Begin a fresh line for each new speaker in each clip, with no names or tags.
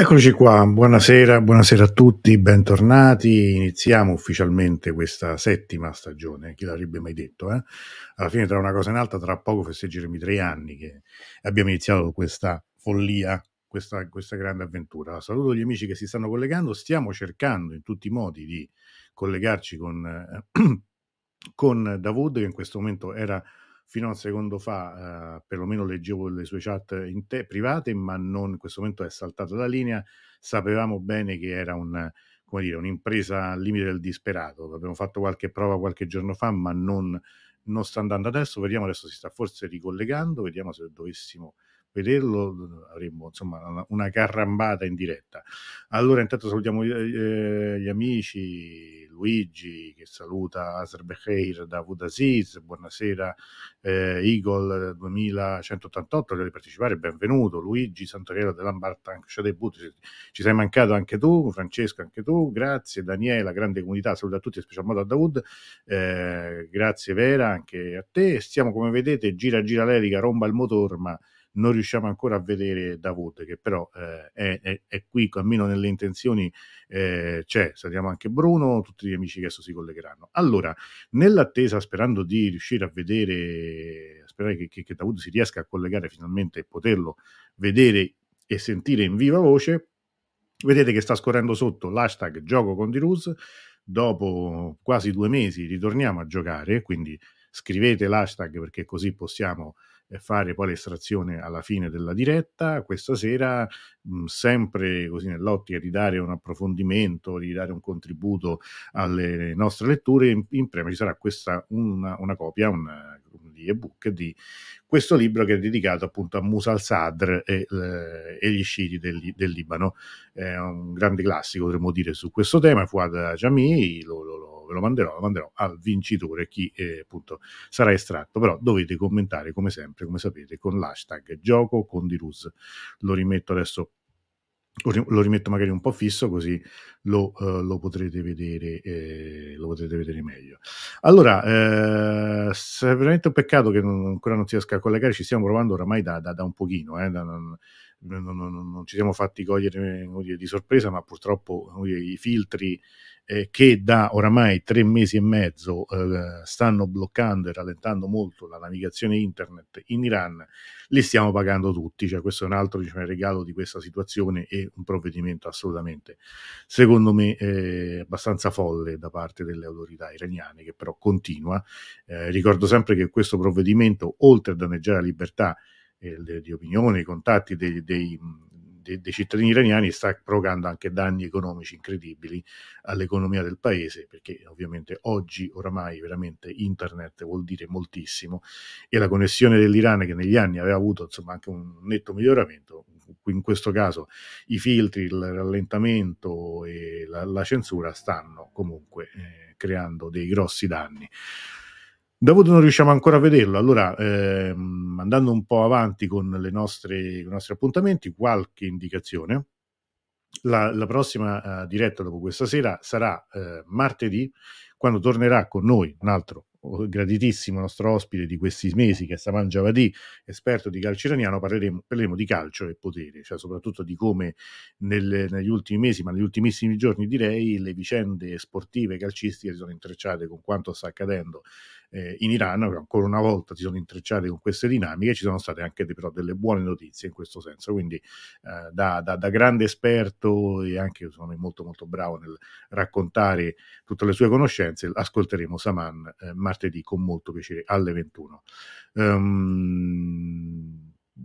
Eccoci qua, buonasera, buonasera a tutti, bentornati. Iniziamo ufficialmente questa settima stagione, chi l'avrebbe mai detto? Eh? Alla fine tra una cosa e un'altra, tra poco festeggeremo i tre anni che abbiamo iniziato questa follia, questa, questa grande avventura. Saluto gli amici che si stanno collegando, stiamo cercando in tutti i modi di collegarci con, eh, con Davud che in questo momento era fino a un secondo fa eh, perlomeno leggevo le sue chat te- private, ma non in questo momento è saltata la linea. Sapevamo bene che era un, dire, un'impresa al limite del disperato. Abbiamo fatto qualche prova qualche giorno fa, ma non, non sta andando adesso. Vediamo adesso si sta forse ricollegando, vediamo se dovessimo vederlo avremmo insomma una carrambata in diretta. Allora intanto salutiamo eh, gli amici, Luigi che saluta Azerbekheir da Vudaziz, buonasera eh, Eagle 2188 che partecipare, benvenuto Luigi Santoriello dell'Ambartank Debut, ci sei mancato anche tu, Francesco anche tu, grazie Daniela, grande comunità, saluta a tutti, in special modo a Davud, eh, grazie Vera anche a te, stiamo come vedete gira gira l'elica, romba il motor ma non riusciamo ancora a vedere Davud, che però eh, è, è, è, qui, almeno nelle intenzioni eh, c'è, salutiamo anche Bruno, tutti gli amici che adesso si collegheranno. Allora, nell'attesa, sperando di riuscire a vedere, sperare che, che, che Davud si riesca a collegare finalmente e poterlo vedere e sentire in viva voce, vedete che sta scorrendo sotto l'hashtag gioco con Dirus, dopo quasi due mesi ritorniamo a giocare, quindi scrivete l'hashtag perché così possiamo fare poi l'estrazione alla fine della diretta. Questa sera, mh, sempre così nell'ottica di dare un approfondimento, di dare un contributo alle nostre letture, in, in premio ci sarà questa una, una copia, una, di ebook di questo libro che è dedicato appunto a Musa al-Sadr e, eh, e gli sciiti del, del, Libano. È un grande classico, potremmo dire, su questo tema. Fuad Jami lo, lo, lo ve lo manderò, lo manderò al vincitore, chi eh, appunto sarà estratto, però dovete commentare come sempre, come sapete, con l'hashtag gioco con Dirus. Lo rimetto adesso lo rimetto magari un po' fisso così lo, uh, lo, potrete, vedere, eh, lo potrete vedere meglio. Allora, eh, è veramente un peccato che non, ancora non si riesca a collegare, ci stiamo provando oramai da, da, da un pochino, eh, da, non, non, non, ci siamo fatti cogliere dire, di sorpresa, ma purtroppo dire, i filtri eh, che da oramai tre mesi e mezzo eh, stanno bloccando e rallentando molto la navigazione internet in Iran, li stiamo pagando tutti. Cioè, questo è un altro diciamo, regalo di questa situazione e un provvedimento assolutamente, secondo me, eh, abbastanza folle da parte delle autorità iraniane, che però continua. Eh, ricordo sempre che questo provvedimento, oltre a danneggiare la libertà eh, di opinione, i contatti dei, dei dei, dei cittadini iraniani sta provocando anche danni economici incredibili all'economia del paese, perché ovviamente oggi oramai veramente internet vuol dire moltissimo e la connessione dell'Iran che negli anni aveva avuto insomma anche un netto miglioramento, in questo caso i filtri, il rallentamento e la, la censura stanno comunque eh, creando dei grossi danni. Dovuto non riusciamo ancora a vederlo, allora ehm, andando un po' avanti con, nostre, con i nostri appuntamenti, qualche indicazione. La, la prossima uh, diretta dopo questa sera sarà uh, martedì, quando tornerà con noi un altro graditissimo nostro ospite di questi mesi che è Saman Javadi, esperto di calcio iraniano, parleremo, parleremo, di calcio e potere, cioè soprattutto di come nel, negli ultimi mesi, ma negli ultimissimi giorni direi, le vicende sportive calcistiche si sono intrecciate con quanto sta accadendo eh, in Iran, ancora una volta si sono intrecciate con queste dinamiche, ci sono state anche però delle buone notizie in questo senso, quindi eh, da, da, da, grande esperto e anche sono molto molto bravo nel raccontare tutte le sue conoscenze, ascolteremo Saman eh, martedì con molto piacere alle 21. Um, ehm,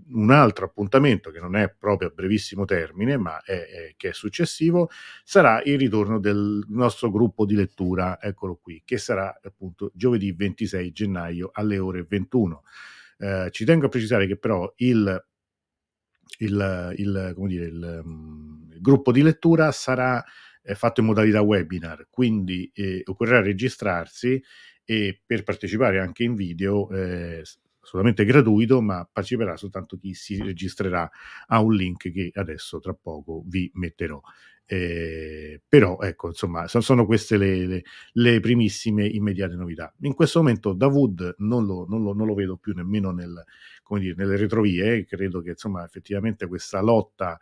un altro appuntamento che non è proprio a brevissimo termine, ma è, è, che è successivo, sarà il ritorno del nostro gruppo di lettura, eccolo qui, che sarà appunto giovedì 26 gennaio alle ore 21. Eh, ci tengo a precisare che però il, il, il, dire, il um, gruppo di lettura sarà fatto in modalità webinar, quindi eh, occorrerà registrarsi e per partecipare anche in video eh, assolutamente gratuito, ma parteciperà soltanto chi si registrerà. A un link che adesso tra poco vi metterò. Eh, però ecco insomma sono queste le, le, le, primissime immediate novità. In questo momento Davud non lo, non lo, non lo vedo più nemmeno nel, dire, nelle retrovie. Credo che insomma effettivamente questa lotta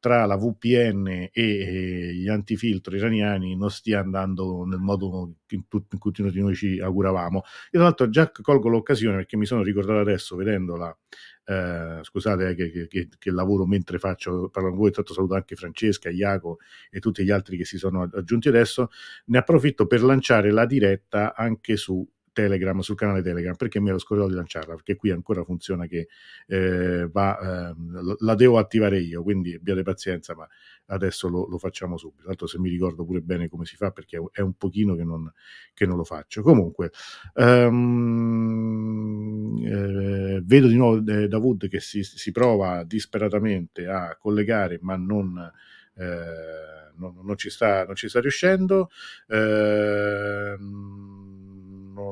tra la VPN e, gli antifiltro iraniani non stia andando nel modo in, in cui tutti noi ci auguravamo. Io tra l'altro già colgo l'occasione perché mi sono ricordato adesso vedendola eh, scusate eh, che, che, che, lavoro mentre faccio, parlo con voi, tanto saluto anche Francesca, Iaco e tutti gli altri che si sono aggiunti adesso, ne approfitto per lanciare la diretta anche su Telegram, sul canale Telegram, perché mi ero scordato di lanciarla, perché qui ancora funziona che eh, va, eh, la devo attivare io, quindi abbiate pazienza, ma adesso lo, lo, facciamo subito. Tanto se mi ricordo pure bene come si fa, perché è un pochino che non, che non lo faccio. Comunque, um, eh, vedo di nuovo eh, Davud che si, si, prova disperatamente a collegare, ma non, eh, non, non, ci, sta, non ci sta riuscendo. Eh,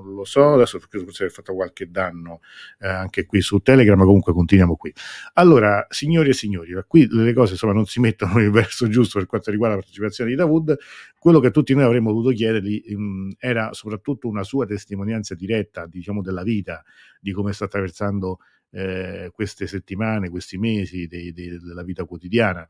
non lo so, adesso credo si è fatto qualche danno eh, anche qui su Telegram, comunque continuiamo qui. Allora, signori e signori, qui le cose insomma non si mettono nel verso giusto per quanto riguarda la partecipazione di Davud, quello che tutti noi avremmo voluto chiedergli mh, mm, era soprattutto una sua testimonianza diretta, diciamo, della vita, di come sta attraversando eh, queste settimane, questi mesi de, de, della vita quotidiana.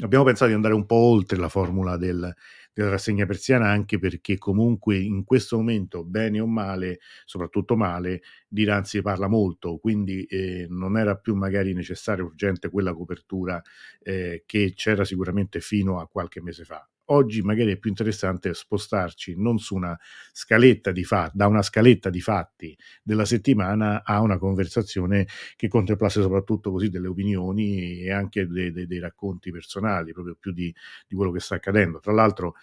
Abbiamo pensato di andare un po' oltre la formula del, della rassegna persiana anche perché comunque in questo momento, bene o male, soprattutto male, di Ranzi parla molto, quindi eh, non era più magari necessaria urgente quella copertura eh, che c'era sicuramente fino a qualche mese fa oggi magari è più interessante spostarci non su una scaletta di fatti, da una scaletta di fatti della settimana a una conversazione che contemplasse soprattutto così delle opinioni e anche dei, dei, dei racconti personali, proprio più di, di quello che sta accadendo. Tra l'altro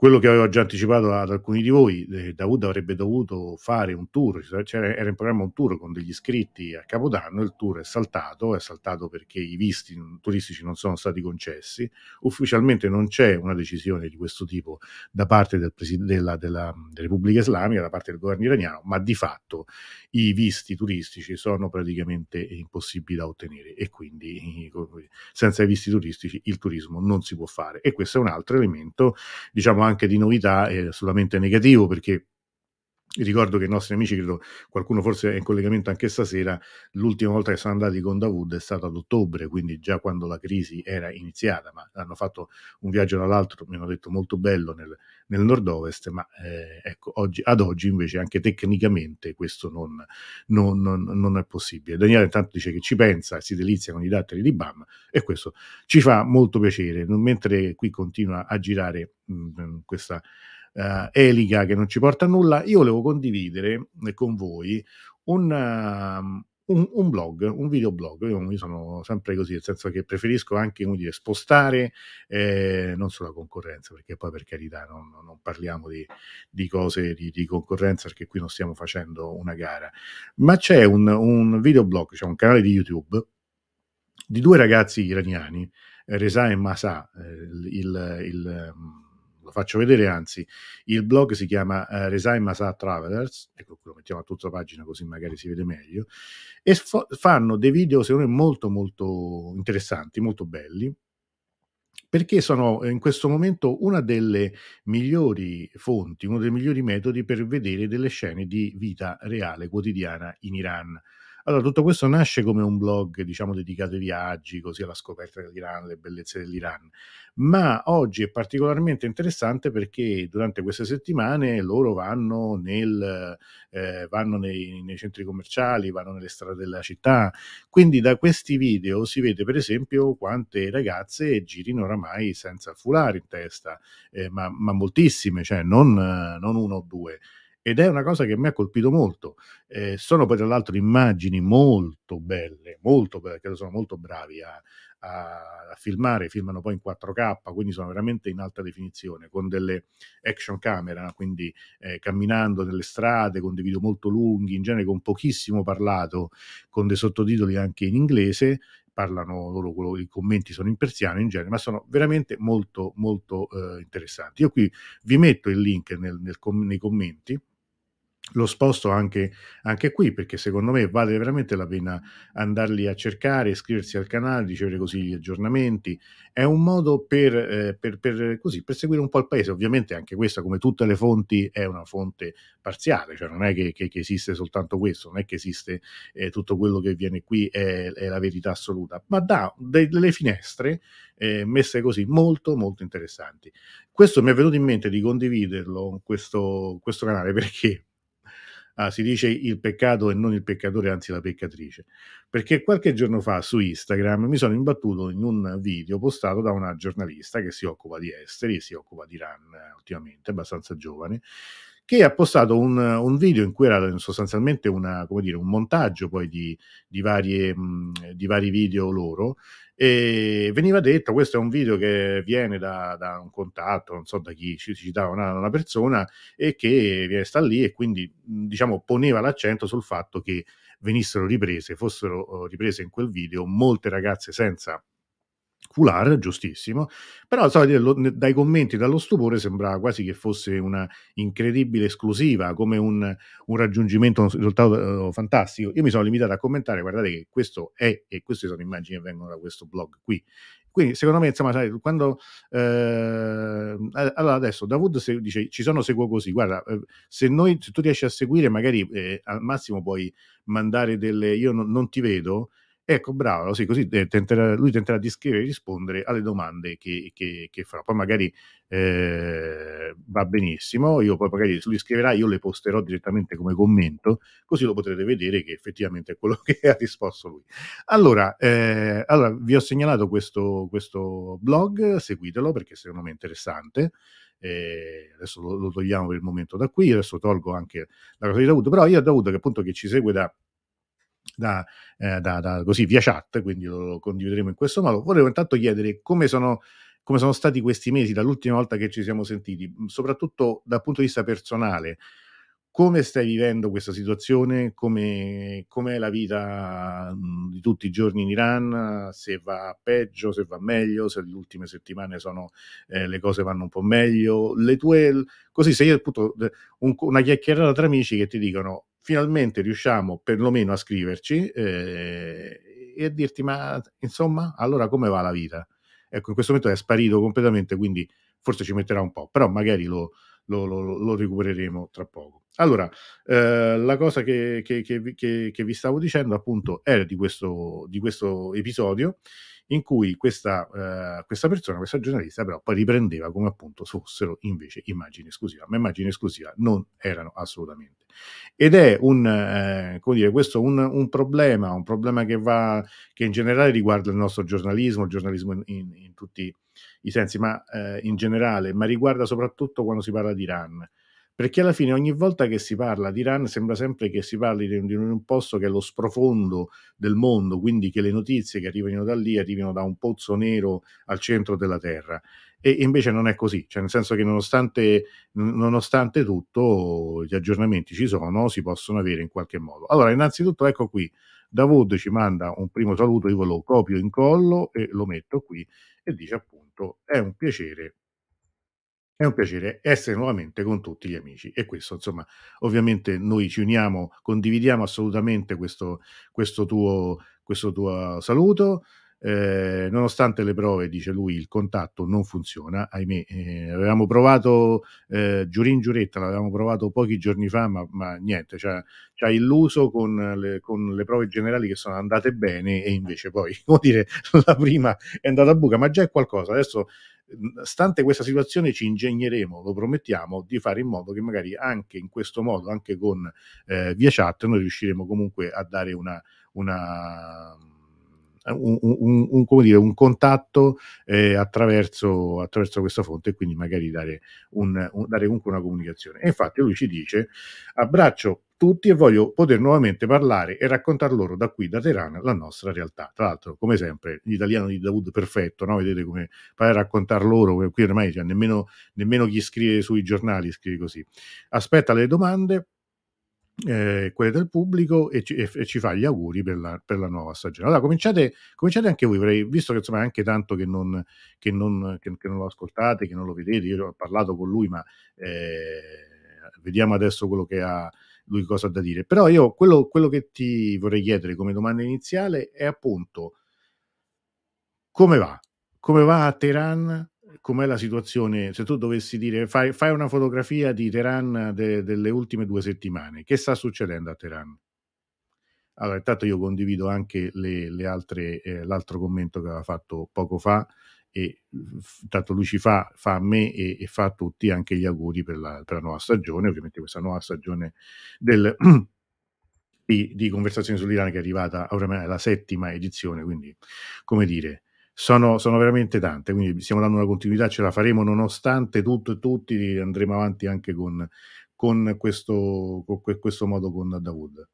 quello che avevo già anticipato ad alcuni di voi, eh, Dawood avrebbe dovuto fare un tour, cioè era in programma un tour con degli iscritti a Capodanno, il tour è saltato, è saltato perché i visti turistici non sono stati concessi, ufficialmente non c'è una decisione di questo tipo da parte del presid- della, della, della Repubblica Islamica, da parte del governo iraniano, ma di fatto i visti turistici sono praticamente impossibili da ottenere e quindi senza i visti turistici il turismo non si può fare. E questo è un altro elemento, diciamo anche di novità è assolutamente negativo perché Ricordo che i nostri amici, credo qualcuno forse è in collegamento anche stasera, l'ultima volta che sono andati con Davud è stato ad ottobre, quindi già quando la crisi era iniziata, ma hanno fatto un viaggio dall'altro, mi hanno detto molto bello nel, nel nord-ovest, ma eh, ecco, oggi, ad oggi invece anche tecnicamente questo non, non, non, non, è possibile. Daniele intanto dice che ci pensa e si delizia con i datteri di BAM e questo ci fa molto piacere, mentre qui continua a girare mh, mm, questa uh, elica che non ci porta a nulla, io volevo condividere con voi un, uh, un, un, blog, un videoblog. Io, io sono sempre così, nel senso che preferisco anche dire, spostare eh, non sulla concorrenza, perché poi per carità non, non parliamo di, di cose di, di, concorrenza, perché qui non stiamo facendo una gara, ma c'è un, un videoblog, cioè un canale di YouTube di due ragazzi iraniani, Reza e Masa, eh, il, il lo faccio vedere, anzi, il blog si chiama uh, Resign Masa Travelers, ecco, lo mettiamo a tutta pagina così magari si vede meglio, e fo- fanno dei video secondo me molto molto interessanti, molto belli, perché sono in questo momento una delle migliori fonti, uno dei migliori metodi per vedere delle scene di vita reale, quotidiana in Iran. Allora, tutto questo nasce come un blog, diciamo, dedicato ai viaggi, così alla scoperta dell'Iran, le bellezze dell'Iran, ma oggi è particolarmente interessante perché durante queste settimane loro vanno, nel, eh, vanno nei, nei, centri commerciali, vanno nelle strade della città, quindi da questi video si vede per esempio quante ragazze girino oramai senza foulard in testa, eh, ma, ma, moltissime, cioè non, non uno o due ed è una cosa che mi ha colpito molto. Eh, sono poi tra l'altro immagini molto belle, molto belle, credo sono molto bravi a, a, filmare, filmano poi in 4K, quindi sono veramente in alta definizione, con delle action camera, quindi eh, camminando nelle strade, con dei video molto lunghi, in genere con pochissimo parlato, con dei sottotitoli anche in inglese, parlano loro, i commenti sono in persiano in genere, ma sono veramente molto molto eh, interessanti. Io qui vi metto il link nel, nel, nei commenti lo sposto anche, anche qui perché secondo me vale veramente la pena andarli a cercare, iscriversi al canale, ricevere così gli aggiornamenti. È un modo per, eh, per, per, così, per seguire un po' il paese. Ovviamente anche questa, come tutte le fonti, è una fonte parziale, cioè non è che, che, che esiste soltanto questo, non è che esiste eh, tutto quello che viene qui è, è, la verità assoluta, ma dà delle finestre eh, messe così molto molto interessanti. Questo mi è venuto in mente di condividerlo, questo, questo canale, perché ah, si dice il peccato e non il peccatore, anzi la peccatrice. Perché qualche giorno fa su Instagram mi sono imbattuto in un video postato da una giornalista che si occupa di esteri, si occupa di Iran eh, ultimamente, abbastanza giovane, che ha postato un, un, video in cui era sostanzialmente una, dire, un montaggio poi di, di, varie, di vari video loro e veniva detto questo è un video che viene da, da un contatto, non so da chi ci citava una, una, persona e che sta lì e quindi diciamo poneva l'accento sul fatto che venissero riprese, fossero oh, riprese in quel video molte ragazze senza foulard, giustissimo, però so, dai commenti, dallo stupore sembrava quasi che fosse una incredibile esclusiva, come un, un raggiungimento, un risultato uh, fantastico. Io mi sono limitato a commentare, guardate che questo è, e queste sono immagini che vengono da questo blog qui. Quindi secondo me, insomma, sai, quando... Eh, allora adesso Davud se, dice, ci sono seguo così, guarda, eh, se, noi, se tu riesci a seguire magari eh, al massimo puoi mandare delle... Io non, non ti vedo, Ecco, bravo, sì, così eh, tenterà, lui tenterà di scrivere e rispondere alle domande che, che, che farà. Poi magari eh, va benissimo, io poi magari lui scriverà, io le posterò direttamente come commento, così lo potrete vedere che effettivamente è quello che ha risposto lui. Allora, eh, allora vi ho segnalato questo, questo blog, seguitelo perché secondo me è interessante. Eh, adesso lo, lo, togliamo per il momento da qui, adesso tolgo anche la cosa di Davuto, però io ho Davuto che appunto che ci segue da da, eh, da, da, così via chat, quindi lo, condivideremo in questo modo. Volevo intanto chiedere come sono, come sono stati questi mesi dall'ultima volta che ci siamo sentiti, soprattutto dal punto di vista personale. Come stai vivendo questa situazione? Come, com'è la vita di tutti i giorni in Iran? Se va peggio, se va meglio, se le ultime settimane sono, eh, le cose vanno un po' meglio. Le tue, così se io appunto un, una chiacchierata tra amici che ti dicono finalmente riusciamo perlomeno a scriverci eh, e a dirti ma insomma allora come va la vita? Ecco, in questo momento è sparito completamente, quindi forse ci metterà un po', però magari lo, lo, lo, lo recupereremo tra poco. Allora, eh, la cosa che, che, che, che, vi stavo dicendo appunto era di questo, di questo episodio in cui questa, eh, questa, persona, questa giornalista, però poi riprendeva come appunto fossero invece immagini esclusive. Ma immagini esclusive non erano assolutamente. Ed è un, eh, come dire, questo un, un, problema, un problema che va, che in generale riguarda il nostro giornalismo, il giornalismo in, in, in tutti i sensi, ma eh, in generale, ma riguarda soprattutto quando si parla di Iran perché alla fine ogni volta che si parla di Iran sembra sempre che si parli di di un posto che è lo sprofondo del mondo, quindi che le notizie che arrivano da lì arrivino da un pozzo nero al centro della terra. E invece non è così, cioè nel senso che nonostante, nonostante tutto gli aggiornamenti ci sono, si possono avere in qualche modo. Allora, innanzitutto ecco qui, Davud ci manda un primo saluto, io ve lo copio, incollo e lo metto qui e dice appunto è un piacere è un piacere essere nuovamente con tutti gli amici e questo, insomma, ovviamente noi ci uniamo, condividiamo assolutamente questo, questo, tuo, questo tuo saluto. Eh, nonostante le prove, dice lui, il contatto non funziona, ahimè, eh, avevamo provato eh, Giurin Giuretta, l'avevamo provato pochi giorni fa, ma, ma niente, ci ha illuso con le, con le, prove generali che sono andate bene e invece poi, come dire, la prima è andata a buca, ma già è qualcosa, adesso stante questa situazione ci ingegneremo, lo promettiamo, di fare in modo che magari anche in questo modo, anche con eh, via chat, noi riusciremo comunque a dare una, una un, un, un, dire, un contatto eh, attraverso, attraverso, questa fonte e quindi magari dare, dare comunque una comunicazione. E infatti lui ci dice, abbraccio tutti e voglio poter nuovamente parlare e raccontare loro da qui, da Teheran, la nostra realtà. Tra l'altro, come sempre, l'italiano di Davud perfetto, no? vedete come fare a raccontare loro, qui ormai cioè, nemmeno, nemmeno chi scrive sui giornali scrive così. Aspetta le domande, eh, quelle del pubblico e ci, e, e ci, fa gli auguri per la, per la nuova stagione. Allora, cominciate, cominciate anche voi, avrei, visto che insomma è anche tanto che non, che, non, che, che non, lo ascoltate, che non lo vedete, io ho parlato con lui, ma eh, vediamo adesso quello che ha lui cosa da dire. Però io quello, quello che ti vorrei chiedere come domanda iniziale è appunto come va? Come va a Teheran? Com'è la situazione? Se tu dovessi dire, fai, fai una fotografia di Teheran de, delle ultime due settimane, che sta succedendo a Teheran? Allora, intanto io condivido anche le, le altre, eh, l'altro commento che aveva fatto poco fa e intanto lui ci fa, fa a me e, e, fa a tutti anche gli auguri per la, per la nuova stagione, ovviamente questa nuova stagione del, di, di, conversazioni sull'Iran che è arrivata ormai alla settima edizione, quindi come dire, sono, sono, veramente tante, quindi stiamo dando una continuità, ce la faremo nonostante tutto e tutti, andremo avanti anche con, con, questo, con questo modo con Dawood.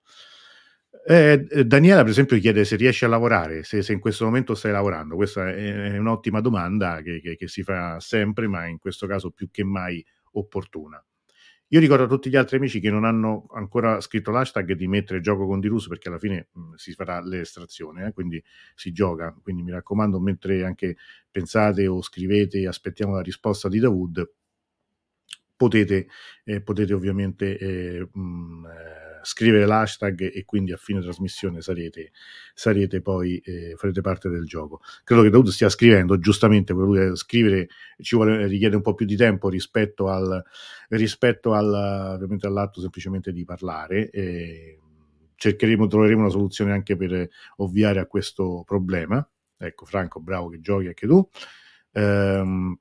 Eh, eh, Daniela, per esempio, chiede se riesci a lavorare, se, se, in questo momento stai lavorando. Questa è, un'ottima domanda che, che, che, si fa sempre, ma in questo caso più che mai opportuna. Io ricordo a tutti gli altri amici che non hanno ancora scritto l'hashtag di mettere gioco con Dirus perché alla fine mh, si farà l'estrazione, eh, quindi si gioca. Quindi mi raccomando, mentre anche pensate o scrivete, aspettiamo la risposta di Dawood, potete, eh, potete ovviamente eh, mh, scrivere l'hashtag e quindi a fine trasmissione sarete, sarete poi, eh, farete parte del gioco. Credo che Daud stia scrivendo, giustamente per lui scrivere ci vuole, richiede un po' più di tempo rispetto, al, rispetto al, all'atto semplicemente di parlare. E cercheremo, troveremo una soluzione anche per ovviare a questo problema. Ecco, Franco, bravo che giochi anche tu. Ehm,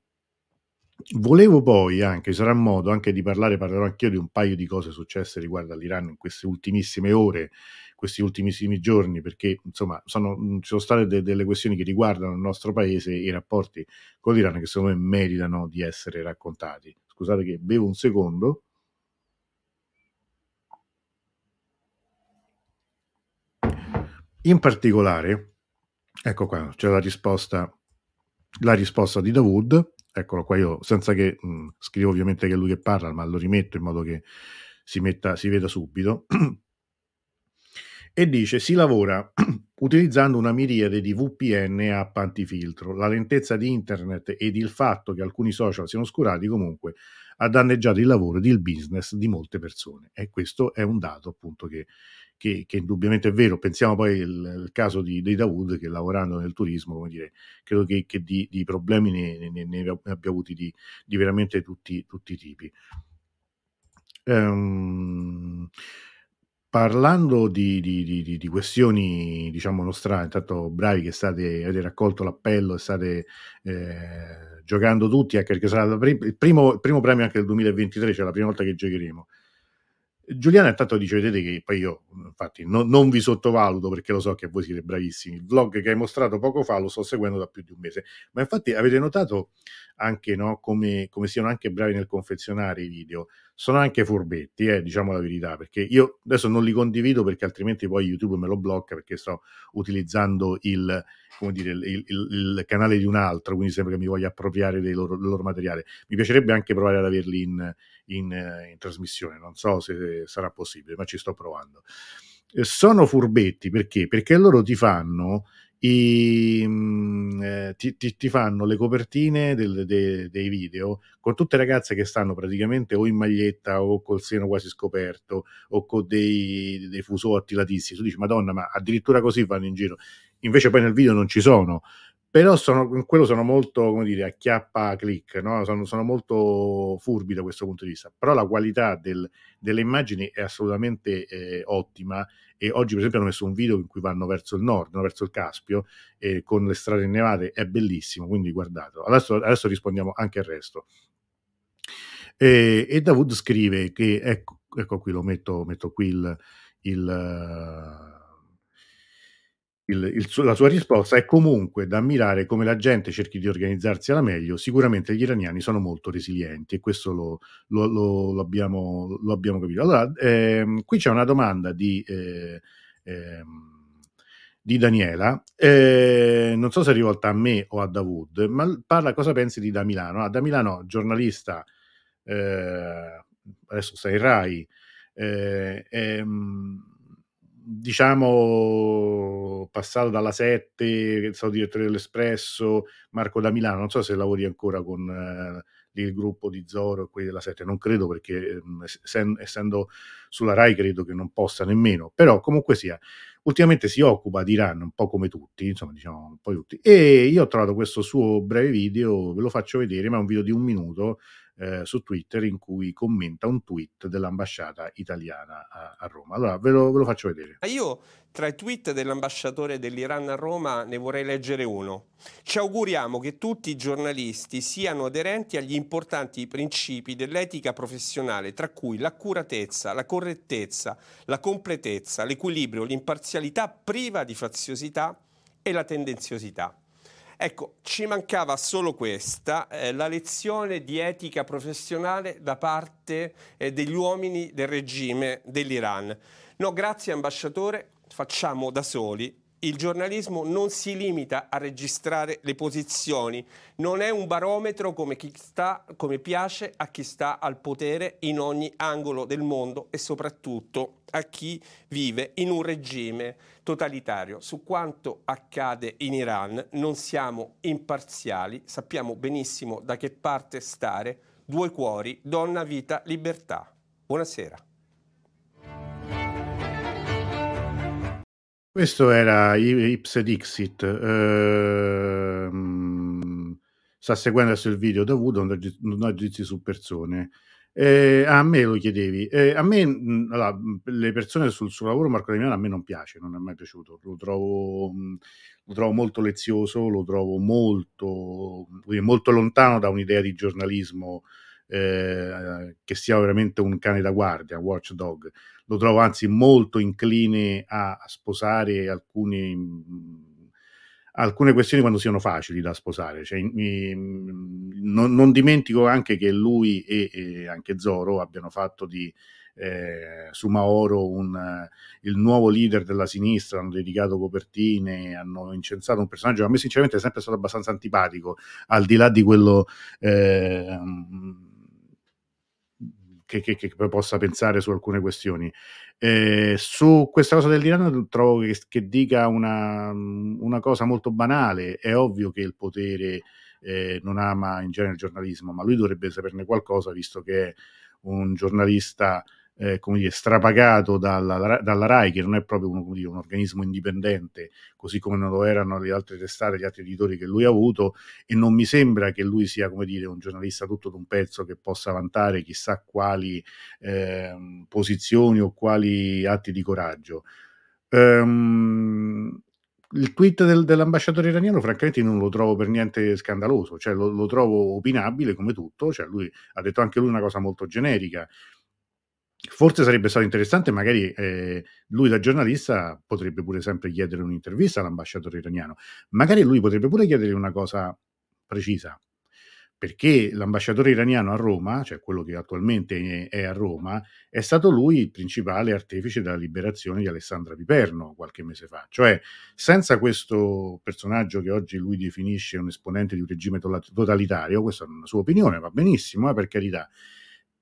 Volevo poi anche, sarà modo anche di parlare, parlerò anch'io di un paio di cose successe riguardo all'Iran in queste ultimissime ore, questi ultimissimi giorni, perché insomma sono, ci sono state de- delle questioni che riguardano il nostro paese e i rapporti con l'Iran che secondo me meritano di essere raccontati. Scusate che bevo un secondo. In particolare, ecco qua, c'è la risposta, la risposta di Dawood eccolo qua io senza che mh, scrivo ovviamente che è lui che parla, ma lo rimetto in modo che si, metta, si veda subito. e dice si lavora utilizzando una miriade di VPN e app. La lentezza di internet ed il fatto che alcuni social siano oscurati comunque ha danneggiato il lavoro ed il business di molte persone e questo è un dato appunto che che, che indubbiamente è vero. Pensiamo poi al caso di, di Dawood che lavorando nel turismo, come dire, credo che, che di, di, problemi ne, ne, ne, abbia avuti di, di veramente tutti, tutti, i tipi. Um, parlando di, di, di, di, questioni, diciamo, nostrane, intanto bravi che state, avete raccolto l'appello e state eh, giocando tutti, anche perché sarà il primo, il primo premio anche del 2023, cioè la prima volta che giocheremo. Giuliana intanto dice, vedete che poi io infatti no, non vi sottovaluto perché lo so che voi siete bravissimi, il vlog che hai mostrato poco fa lo sto seguendo da più di un mese, ma infatti avete notato anche no, come, come siano anche bravi nel confezionare i video, sono anche furbetti, eh, diciamo la verità, perché io adesso non li condivido perché altrimenti poi YouTube me lo blocca perché sto utilizzando il, dire, il, il, il canale di un altro, quindi sembra che mi voglia appropriare del loro, del loro materiale. Mi piacerebbe anche provare ad averli in in, eh, in trasmissione. Non so se sarà possibile, ma ci sto provando. Eh, sono furbetti perché? Perché loro ti fanno i, mm, eh, ti, ti, ti, fanno le copertine del, de, dei video con tutte ragazze che stanno praticamente o in maglietta o col seno quasi scoperto o con dei, dei fusotti latissimi. Tu dici, Madonna, ma addirittura così vanno in giro. Invece poi nel video non ci sono però sono, in quello sono molto, come dire, a chiappa click, no? sono, sono, molto furbi da questo punto di vista, però la qualità del, delle immagini è assolutamente eh, ottima e oggi per esempio hanno messo un video in cui vanno verso il nord, no? verso il Caspio, eh, con le strade innevate, è bellissimo, quindi guardatelo. Adesso, adesso rispondiamo anche al resto. E, e Davud scrive che, ecco, ecco qui, lo metto, metto qui il, il il, il la sua risposta è comunque da ammirare come la gente cerchi di organizzarsi alla meglio. Sicuramente gli iraniani sono molto resilienti e questo lo, lo, lo, lo abbiamo, abbiamo, capito. Allora, ehm, qui c'è una domanda di, eh, ehm, di Daniela, eh, non so se è rivolta a me o a Davud, ma parla cosa pensi di Da Milano. Ah, da Milano, giornalista, eh, adesso sei Rai, eh, ehm, diciamo passato dalla 7, che sono direttore dell'Espresso, Marco da Milano, non so se lavori ancora con eh, il gruppo di Zoro e quelli della Sette, non credo perché ehm, essendo sulla RAI credo che non possa nemmeno, però comunque sia, ultimamente si occupa di Iran un po' come tutti, insomma diciamo un po' tutti, e io ho trovato questo suo breve video, ve lo faccio vedere, ma è un video di un minuto, eh, su Twitter in cui commenta un tweet dell'ambasciata italiana a, a Roma. Allora ve lo, ve lo, faccio vedere.
Io tra i tweet dell'ambasciatore dell'Iran a Roma ne vorrei leggere uno. Ci auguriamo che tutti i giornalisti siano aderenti agli importanti principi dell'etica professionale, tra cui l'accuratezza, la correttezza, la completezza, l'equilibrio, l'imparzialità priva di faziosità e la tendenziosità. Ecco, ci mancava solo questa, eh, la lezione di etica professionale da parte eh, degli uomini del regime dell'Iran. No, grazie ambasciatore, facciamo da soli il giornalismo non si limita a registrare le posizioni, non è un barometro come, sta, come, piace a chi sta al potere in ogni angolo del mondo e soprattutto a chi vive in un regime totalitario. Su quanto accade in Iran non siamo imparziali, sappiamo benissimo da che parte stare, due cuori, donna, vita, libertà. Buonasera.
Questo era Ips Dixit. Ehm, sta seguendo adesso il video da Voodoo, non ha giudizi su persone. Eh, a me lo chiedevi. Eh, a me, mh, allora, le persone sul suo lavoro, Marco Damiano, a me non piace, non è mai piaciuto. Lo trovo, mh, lo trovo molto lezioso, lo trovo molto, molto lontano da un'idea di giornalismo eh, che sia veramente un cane da guardia, un watchdog lo trovo anzi molto incline a, sposare alcuni, alcune questioni quando siano facili da sposare. Cioè, mi, non, non, dimentico anche che lui e, e anche Zoro abbiano fatto di eh, su Maoro un, il nuovo leader della sinistra, hanno dedicato copertine, hanno incensato un personaggio che a me sinceramente è sempre stato abbastanza antipatico, al di là di quello... Eh, che, che, che, possa pensare su alcune questioni. Eh, su questa cosa dell'Iran trovo che, che dica una, una, cosa molto banale. È ovvio che il potere eh, non ama in genere il giornalismo, ma lui dovrebbe saperne qualcosa, visto che è un giornalista eh, come dire, strapagato dalla, dalla, RAI, che non è proprio uno, dire, un organismo indipendente, così come non lo erano le altre testate, gli altri editori che lui ha avuto, e non mi sembra che lui sia come dire, un giornalista tutto d'un pezzo che possa vantare chissà quali eh, posizioni o quali atti di coraggio. Um, il tweet del, dell'ambasciatore iraniano, francamente, non lo trovo per niente scandaloso, cioè lo, lo trovo opinabile come tutto. Cioè lui ha detto anche lui una cosa molto generica. Forse sarebbe stato interessante, magari eh, lui da giornalista potrebbe pure sempre chiedere un'intervista all'ambasciatore iraniano, magari lui potrebbe pure chiedere una cosa precisa, perché l'ambasciatore iraniano a Roma, cioè quello che attualmente è a Roma, è stato lui il principale artefice della liberazione di Alessandra Piperno qualche mese fa. Cioè, senza questo personaggio che oggi lui definisce un esponente di un regime totalitario, questa è una sua opinione, va benissimo, eh, per carità,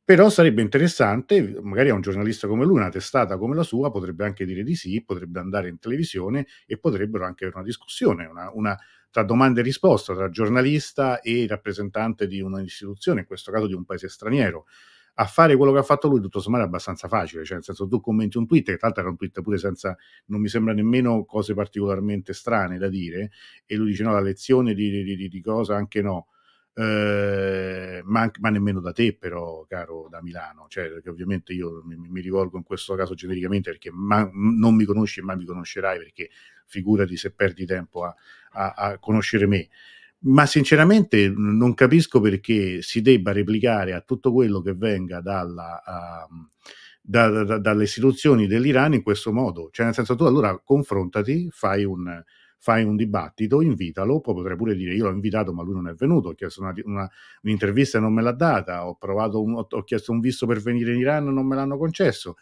però sarebbe interessante, magari a un giornalista come lui, una testata come la sua, potrebbe anche dire di sì, potrebbe andare in televisione e potrebbero anche avere una discussione, una, una, tra domande e risposta, tra giornalista e rappresentante di un'istituzione, in questo caso di un paese straniero. A fare quello che ha fatto lui, tutto sommato, è abbastanza facile, cioè nel senso tu commenti un tweet, che tra l'altro era un tweet pure senza, non mi sembra nemmeno cose particolarmente strane da dire, e lui dice no, la lezione di, di, di, di cosa anche no eh, ma, ma, nemmeno da te però caro da Milano cioè perché ovviamente io mi, mi rivolgo in questo caso genericamente perché ma, non mi conosci e mai mi conoscerai perché figurati se perdi tempo a, a, a conoscere me ma sinceramente non capisco perché si debba replicare a tutto quello che venga dalla, uh, da, da, dalle istituzioni dell'Iran in questo modo. Cioè, nel senso, tu allora confrontati, fai un, fai un dibattito, invitalo, poi potrei pure dire io l'ho invitato ma lui non è venuto, ho chiesto una, una, un'intervista e non me l'ha data, ho, un, ho chiesto un visto per venire in Iran e non me l'hanno concesso.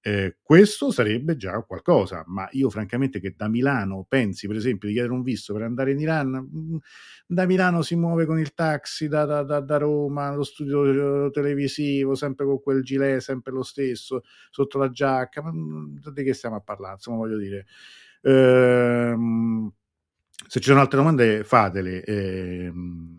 Eh, questo sarebbe già qualcosa, ma io francamente che da Milano pensi per esempio di chiedere un visto per andare in Iran, mm, da Milano si muove con il taxi da, da, da, da Roma, lo studio televisivo, sempre con quel gilet, sempre lo stesso, sotto la giacca, ma mm, di che stiamo a parlare? Insomma voglio dire, Ehm, se ci sono altre domande fatele. Ehm,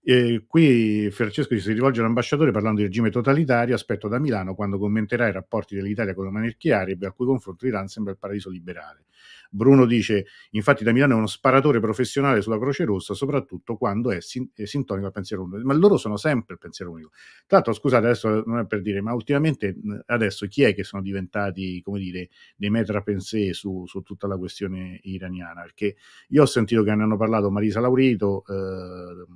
Eh, qui Francesco si rivolge all'ambasciatore parlando di regime totalitario, aspetto da Milano quando commenterà i rapporti dell'Italia con le monarchie arabe, a cui confronto l'Iran sembra il paradiso liberale. Bruno dice, infatti da Milano è uno sparatore professionale sulla Croce Rossa, soprattutto quando è, sin- è sintonico al pensiero unico. Ma loro sono sempre il pensiero unico. Tra l'altro, scusate, adesso non è per dire, ma ultimamente adesso chi è che sono diventati, come dire, dei metra pensée su, su tutta la questione iraniana? Perché io ho sentito che ne hanno parlato Marisa Laurito, eh,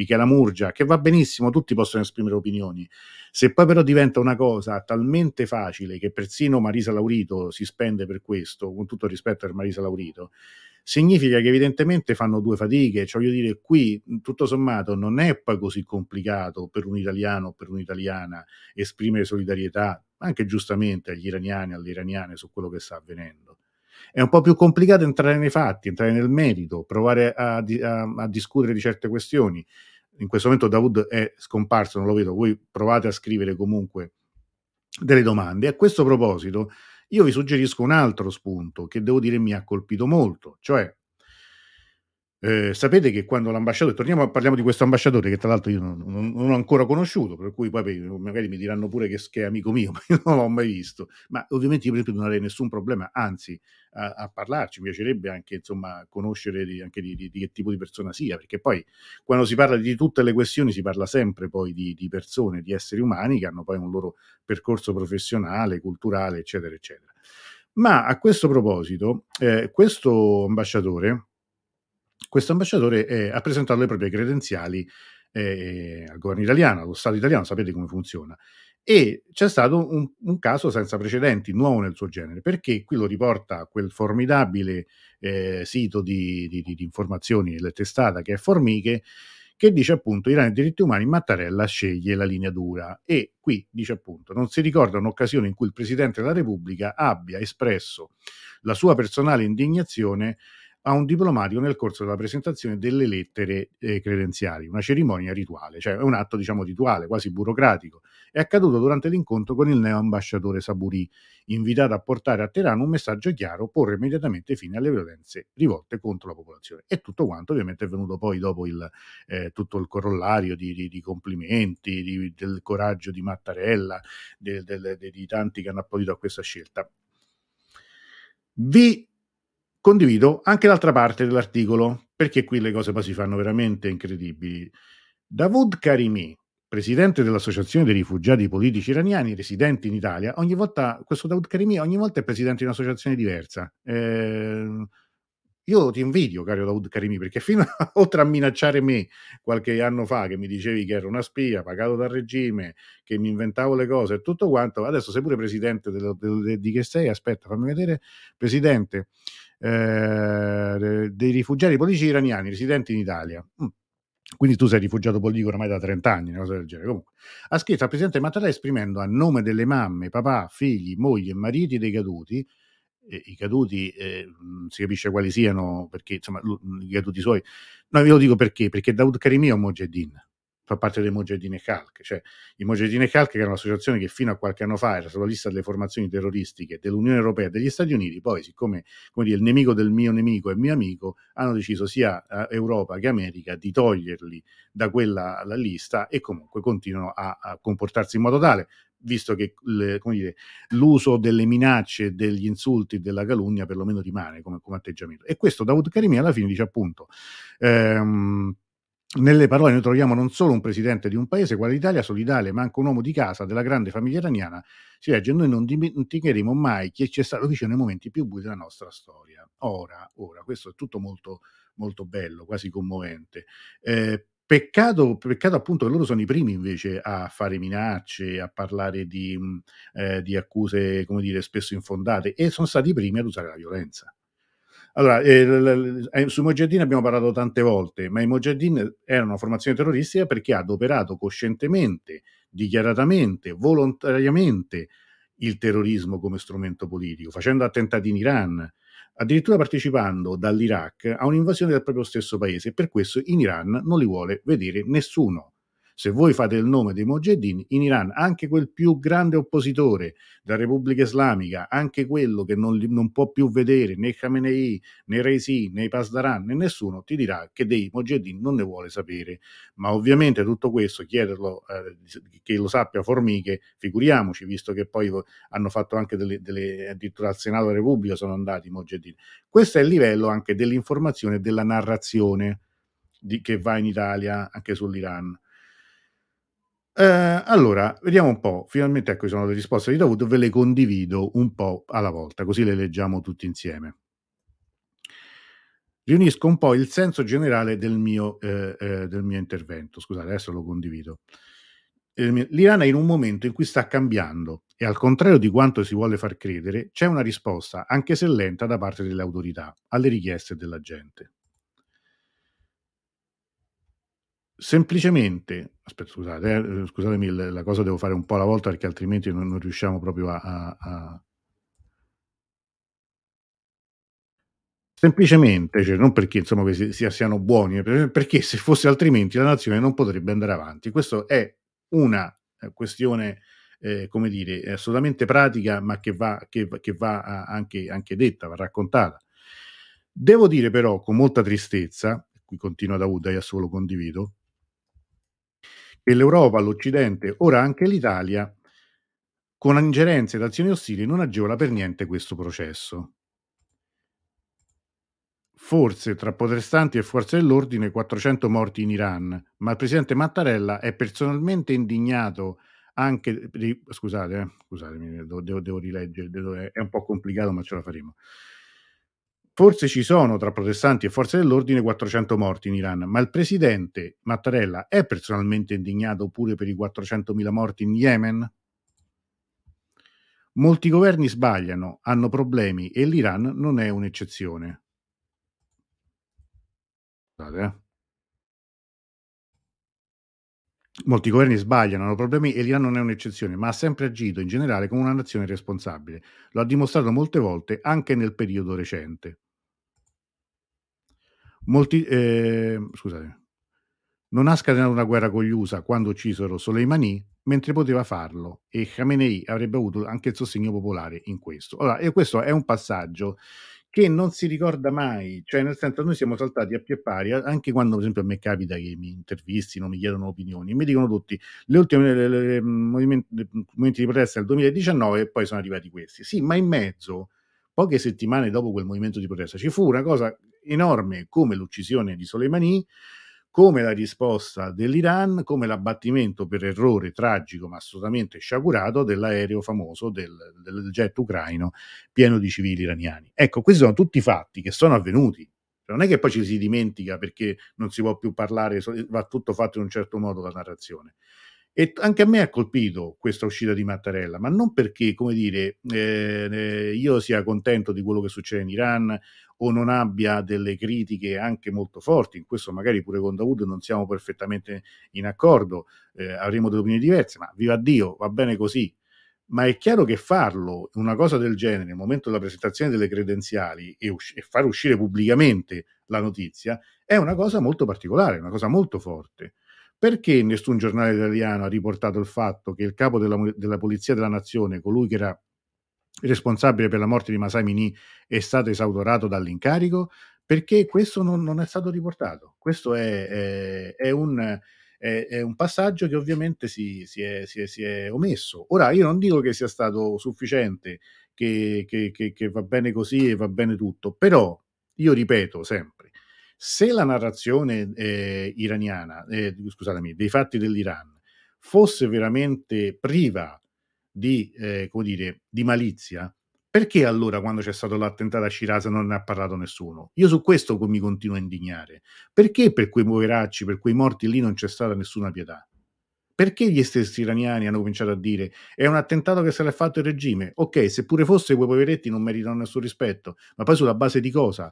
Michela Murgia, che va benissimo, tutti possono esprimere opinioni. Se poi però diventa una cosa talmente facile che persino Marisa Laurito si spende per questo, con tutto rispetto per Marisa Laurito, significa che evidentemente fanno due fatiche, cioè voglio dire, qui tutto sommato non è poi così complicato per un italiano o per un'italiana esprimere solidarietà, anche giustamente agli iraniani e alle iraniane su quello che sta avvenendo. È un po' più complicato entrare nei fatti, entrare nel merito, provare a, a, a discutere di certe questioni. In questo momento Dawood è scomparso, non lo vedo, voi provate a scrivere comunque delle domande. A questo proposito, io vi suggerisco un altro spunto che devo dire mi ha colpito molto, cioè eh, sapete che quando l'ambasciatore, torniamo, parliamo di questo ambasciatore che tra l'altro io non, non, non, ho ancora conosciuto, per cui poi magari mi diranno pure che, che, è amico mio, ma io non l'ho mai visto. Ma ovviamente io per esempio non avrei nessun problema, anzi a, a parlarci, mi piacerebbe anche insomma conoscere di, anche di, di, di, che tipo di persona sia, perché poi quando si parla di tutte le questioni si parla sempre poi di, di persone, di esseri umani che hanno poi un loro percorso professionale, culturale, eccetera, eccetera. Ma a questo proposito, eh, questo ambasciatore questo ambasciatore eh, ha presentato le proprie credenziali eh, al governo italiano, allo Stato italiano, sapete come funziona. E c'è stato un, un, caso senza precedenti, nuovo nel suo genere, perché qui lo riporta quel formidabile eh, sito di, di, di, informazioni della testata che è Formiche, che dice appunto Iran e diritti umani, Mattarella sceglie la linea dura e qui dice appunto non si ricorda un'occasione in cui il Presidente della Repubblica abbia espresso la sua personale indignazione a un diplomatico nel corso della presentazione delle lettere eh, credenziali, una cerimonia rituale, cioè un atto diciamo rituale, quasi burocratico. È accaduto durante l'incontro con il neo ambasciatore Saburi, invitato a portare a Teheran un messaggio chiaro, porre immediatamente fine alle violenze rivolte contro la popolazione. E tutto quanto ovviamente è venuto poi dopo il, eh, tutto il corollario di, di, di complimenti, di, del coraggio di Mattarella, de, de, de, di tanti che hanno applaudito a questa scelta. Vi Condivido anche l'altra parte dell'articolo, perché qui le cose poi si fanno veramente incredibili. Davud Karimi, presidente dell'Associazione dei rifugiati politici iraniani residenti in Italia, ogni volta, questo Davud Karimi ogni volta è presidente di un'associazione diversa. Eh, io ti invidio, caro Daud Karimi, perché fino a, oltre a minacciare me qualche anno fa, che mi dicevi che ero una spia, pagato dal regime, che mi inventavo le cose e tutto quanto, adesso sei pure presidente del, del, del, di che sei? Aspetta, fammi vedere. Presidente eh, dei rifugiati politici iraniani residenti in Italia. Mm. Quindi tu sei rifugiato politico ormai da 30 anni, una cosa del genere. Comunque, ha scritto al presidente Mattarella esprimendo a nome delle mamme, papà, figli, mogli e mariti dei caduti, eh, i caduti eh, non si capisce quali siano, perché insomma, i caduti suoi. No, ve lo dico perché, perché Daud Karimi è un Mujahideen fa parte dei Mujahideen Khalq, cioè i Mujahideen che era un'associazione che fino a qualche anno fa era sulla lista delle formazioni terroristiche dell'Unione Europea e degli Stati Uniti, poi siccome come dire, il nemico del mio nemico è mio amico, hanno deciso sia Europa che America di toglierli da quella lista e comunque continuano a, a comportarsi in modo tale, visto che le, dire, l'uso delle minacce, degli insulti, della calunnia perlomeno rimane come, come atteggiamento. E questo David Karimi alla fine dice appunto... Ehm, nelle parole noi troviamo non solo un presidente di un paese quale l'Italia, solidale, ma anche un uomo di casa della grande famiglia iraniana. Si legge: Noi non dimenticheremo mai chi ci è stato vicino nei momenti più bui della nostra storia. Ora, ora, questo è tutto molto, molto bello, quasi commovente. Eh, Peccato, peccato, appunto che loro sono i primi invece a fare minacce, a parlare di, eh, di accuse, come dire, spesso infondate e sono stati i primi ad usare la violenza. Allora, eh, eh, sui Mujahideen abbiamo parlato tante volte, ma i Mujahideen erano una formazione terroristica perché ha adoperato coscientemente, dichiaratamente, volontariamente il terrorismo come strumento politico, facendo attentati in Iran, addirittura partecipando dall'Iraq a un'invasione del proprio stesso paese. E per questo in Iran non li vuole vedere nessuno se voi fate il nome dei Mojeddin, in Iran anche quel più grande oppositore della Repubblica Islamica, anche quello che non, non può più vedere né Khamenei, né Reisi, né Pasdaran, né nessuno, ti dirà che dei Mojeddin non ne vuole sapere. Ma ovviamente tutto questo, chiederlo eh, che lo sappia Formiche, figuriamoci, visto che poi hanno fatto anche delle, delle addirittura al Senato della Repubblica sono andati i Mojeddin. Questo è il livello anche dell'informazione e della narrazione di, che va in Italia anche sull'Iran. Eh, allora, vediamo un po'. Finalmente, ecco, sono le risposte di Davud, ve le condivido un po' alla volta, così le leggiamo tutti insieme. Riunisco un po' il senso generale del mio, eh, eh, del mio intervento. Scusate, adesso lo condivido. L'Iran è in un momento in cui sta cambiando e al contrario di quanto si vuole far credere, c'è una risposta, anche se lenta, da parte delle autorità alle richieste della gente. Semplicemente, aspetta, scusate, eh, scusatemi, la cosa devo fare un po' alla volta perché altrimenti non, non riusciamo proprio a, a, a... semplicemente, cioè, non perché insomma che si, sia, siano buoni, eh, perché se fosse altrimenti la nazione non potrebbe andare avanti. Questa è una eh, questione, eh, come dire, assolutamente pratica, ma che va, che, che va anche, anche detta, va raccontata. Devo dire però con molta tristezza, qui continua Daud, adesso lo condivido, che l'Europa, l'Occidente, ora anche l'Italia, con ingerenze ed azioni ostili non agevola per niente questo processo. Forse tra protestanti e forze dell'ordine 400 morti in Iran, ma il presidente Mattarella è personalmente indignato anche scusate, eh, scusatemi, devo, devo rileggere, devo, è un po' complicato, ma ce la faremo. Forse ci sono tra protestanti e forze dell'ordine 400 morti in Iran, ma il presidente Mattarella è personalmente indignato pure per i 400.000 morti in Yemen? Molti governi sbagliano, hanno problemi e l'Iran non è un'eccezione. Scusate, eh. Molti governi sbagliano, hanno problemi e l'Iran non è un'eccezione, ma ha sempre agito in generale come una nazione responsabile. Lo ha dimostrato molte volte anche nel periodo recente. Molti, eh, scusate, non ha scatenato una guerra con gli USA quando uccisero Soleimani, mentre poteva farlo e Khamenei avrebbe avuto anche il sostegno popolare in questo. Allora, e questo è un passaggio che non si ricorda mai, cioè nel senso noi siamo saltati a pie pari, anche quando per esempio a me capita che mi intervistino, mi chiedono opinioni, mi dicono tutti le ultime le, le, le, movimenti, movimenti di protesta del 2019 e poi sono arrivati questi. Sì, ma in mezzo, poche settimane dopo quel movimento di protesta, ci fu una cosa enorme come l'uccisione di Soleimani, come la risposta dell'Iran, come l'abbattimento per errore tragico ma assolutamente sciagurato dell'aereo famoso del, del jet ucraino pieno di civili iraniani. Ecco, questi sono tutti fatti che sono avvenuti. Non è che poi ci si dimentica perché non si può più parlare, va tutto fatto in un certo modo la narrazione. E anche a me ha colpito questa uscita di Mattarella, ma non perché, come dire, eh, eh, io sia contento di quello che succede in Iran o non abbia delle critiche anche molto forti, in questo magari pure con Dawood non siamo perfettamente in accordo, eh, avremo delle opinioni diverse, ma viva Dio, va bene così. Ma è chiaro che farlo, una cosa del genere, nel momento della presentazione delle credenziali e, usci- e far uscire pubblicamente la notizia, è una cosa molto particolare, una cosa molto forte. Perché nessun giornale italiano ha riportato il fatto che il capo della, della Polizia della Nazione, colui che era responsabile per la morte di Masai Mini, è stato esautorato dall'incarico? Perché questo non, non è stato riportato. Questo è, è, è, un, è, un, passaggio che ovviamente si, si, si, si, è, omesso. Ora, io non dico che sia stato sufficiente, che, che, che, che va bene così e va bene tutto, però io ripeto sempre, se la narrazione eh, iraniana, eh, scusatemi, dei fatti dell'Iran fosse veramente priva di, eh, come dire, di malizia, perché allora quando c'è stato l'attentato a Shiraz non ne ha parlato nessuno? Io su questo mi continuo a indignare. Perché per quei poveracci, per quei morti lì non c'è stata nessuna pietà? Perché gli stessi iraniani hanno cominciato a dire è un attentato che se l'è fatto il regime? Ok, se pure fosse quei poveretti non meritano nessun rispetto, ma poi sulla base di cosa?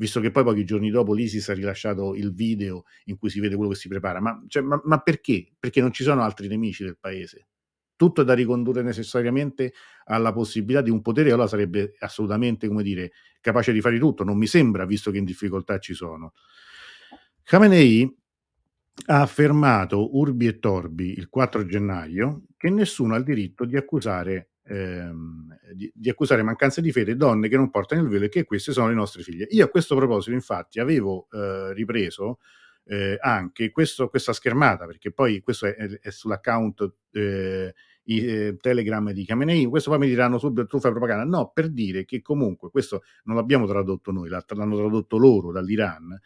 Visto che poi pochi giorni dopo l'ISIS ha rilasciato il video in cui si vede quello che si prepara. Ma, cioè, ma, ma perché? Perché non ci sono altri nemici del paese. Tutto è da ricondurre necessariamente alla possibilità di un potere, allora sarebbe assolutamente, come dire, capace di fare tutto. Non mi sembra, visto che in difficoltà ci sono. Khamenei ha affermato urbi e torbi il 4 gennaio che nessuno ha il diritto di accusare, ehm, di, di accusare mancanza di fede donne che non portano il velo e che queste sono le nostre figlie. Io a questo proposito, infatti, avevo eh, ripreso eh, anche questo, questa schermata, perché poi questo è, è sull'account eh, i, Telegram di Khamenei, questo poi mi diranno subito tu fai propaganda. No, per dire che comunque questo non l'abbiamo tradotto noi, l'hanno tradotto loro dall'Iran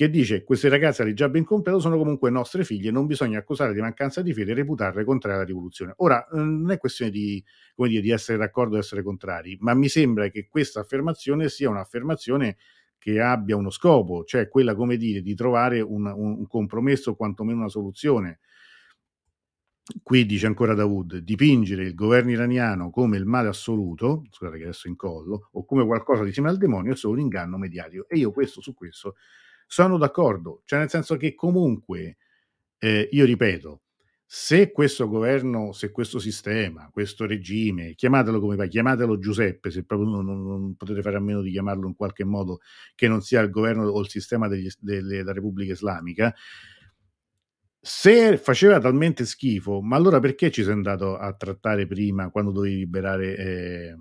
che dice queste ragazze già ben completo sono comunque nostre figlie, non bisogna accusare di mancanza di fede e reputarle contrarie alla rivoluzione. Ora, non è questione di, dire, di essere d'accordo o essere contrari, ma mi sembra che questa affermazione sia un'affermazione che abbia uno scopo, cioè quella, come dire, di trovare un, un, un compromesso o quantomeno una soluzione. Qui dice ancora Dawood, dipingere il governo iraniano come il male assoluto, scusate che adesso incollo, o come qualcosa di simile al demonio è solo un inganno mediatico. E io questo su questo sono d'accordo, cioè nel senso che comunque, eh, io ripeto, se questo governo, se questo sistema, questo regime, chiamatelo come va, chiamatelo Giuseppe, se proprio non, non, non, potete fare a meno di chiamarlo in qualche modo che non sia il governo o il sistema degli, della Repubblica Islamica, se faceva talmente schifo, ma allora perché ci sei andato a trattare prima quando dovevi liberare, eh,